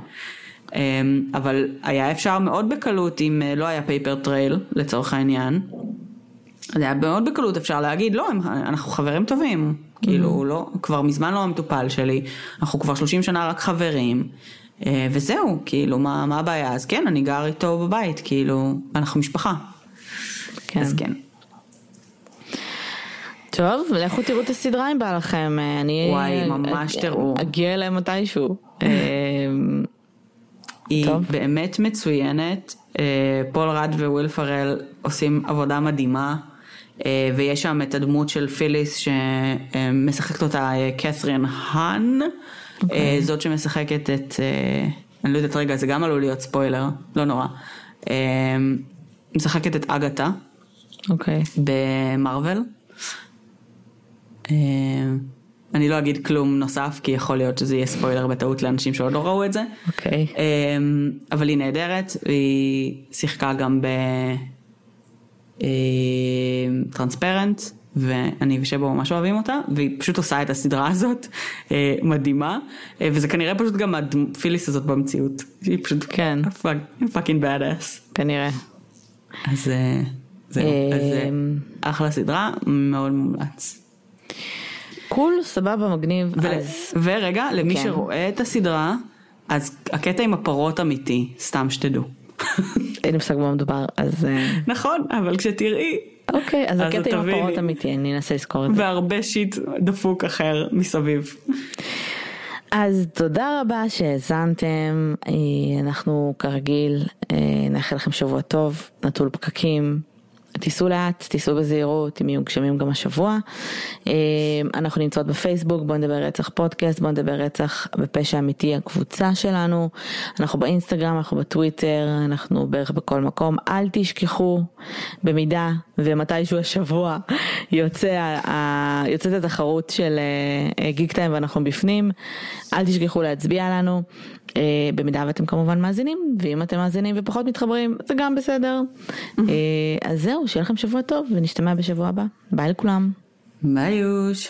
אמ, אבל היה אפשר מאוד בקלות אם אה, לא היה paper trail לצורך העניין. זה היה מאוד בקלות אפשר להגיד, לא, הם, אנחנו חברים טובים. כאילו, לא, כבר מזמן לא המטופל שלי, אנחנו כבר 30 שנה רק חברים. אה, וזהו, כאילו, מה, מה הבעיה? אז כן, אני גר איתו בבית, כאילו, אנחנו משפחה. כן. אז כן. טוב, לכו תראו את הסדרה אם בא לכם. אה, אני... וואי, ממש תראו. אגיע אליהם מתישהו. היא טוב. באמת מצוינת, אה, פול ראד וויל פרל עושים עבודה מדהימה, אה, ויש שם את הדמות של פיליס שמשחקת אותה אה, קת'רין האן, אוקיי. אה, זאת שמשחקת את, אני לא יודעת רגע, זה גם עלול להיות ספוילר, לא נורא, משחקת את אגתה אוקיי. במרוויל. אה, אני לא אגיד כלום נוסף, כי יכול להיות שזה יהיה ספוילר בטעות לאנשים שעוד לא ראו את זה. אוקיי. אמ, אבל היא נהדרת, והיא שיחקה גם ב Transparent, ואני ושבו ממש אוהבים אותה, והיא פשוט עושה את הסדרה הזאת אה, מדהימה, אה, וזה כנראה פשוט גם הפיליס הזאת במציאות, היא פשוט כן. fucking bad ass. כנראה. אז אה, זהו, אז אה, אמ. אחלה סדרה, מאוד מומלץ. cool, סבבה, מגניב. ול- אז ורגע, למי כן. שרואה את הסדרה, אז הקטע עם הפרות אמיתי, סתם שתדעו. אין לי מושג במה מדובר, אז... אה, נכון, אבל כשתראי, אוקיי, אז אז הקטע עם. הפרות אמיתי, אני אנסה לזכור את זה. והרבה שיט דפוק אחר מסביב. אז תודה רבה שהאזנתם, אה, אנחנו כרגיל אה, נאחל לכם שבוע טוב, נטול פקקים, תיסעו לאט, תיסעו בזהירות, אם יהיו גשמים גם השבוע. אה, אנחנו נמצאות בפייסבוק, בואו נדבר רצח פודקאסט, בואו נדבר רצח בפשע אמיתי הקבוצה שלנו, אנחנו באינסטגרם, אנחנו בטוויטר, אנחנו בערך בכל מקום, אל תשכחו במידה ומתישהו השבוע יוצא, יוצאת התחרות של גיק טיים ואנחנו בפנים, אל תשכחו להצביע לנו, אה, במידה ואתם כמובן מאזינים, ואם אתם מאזינים ופחות מתחברים זה גם בסדר. אה, אז זהו, שיהיה לכם שבוע טוב ונשתמע בשבוע הבא, ביי לכולם. ביי יוש.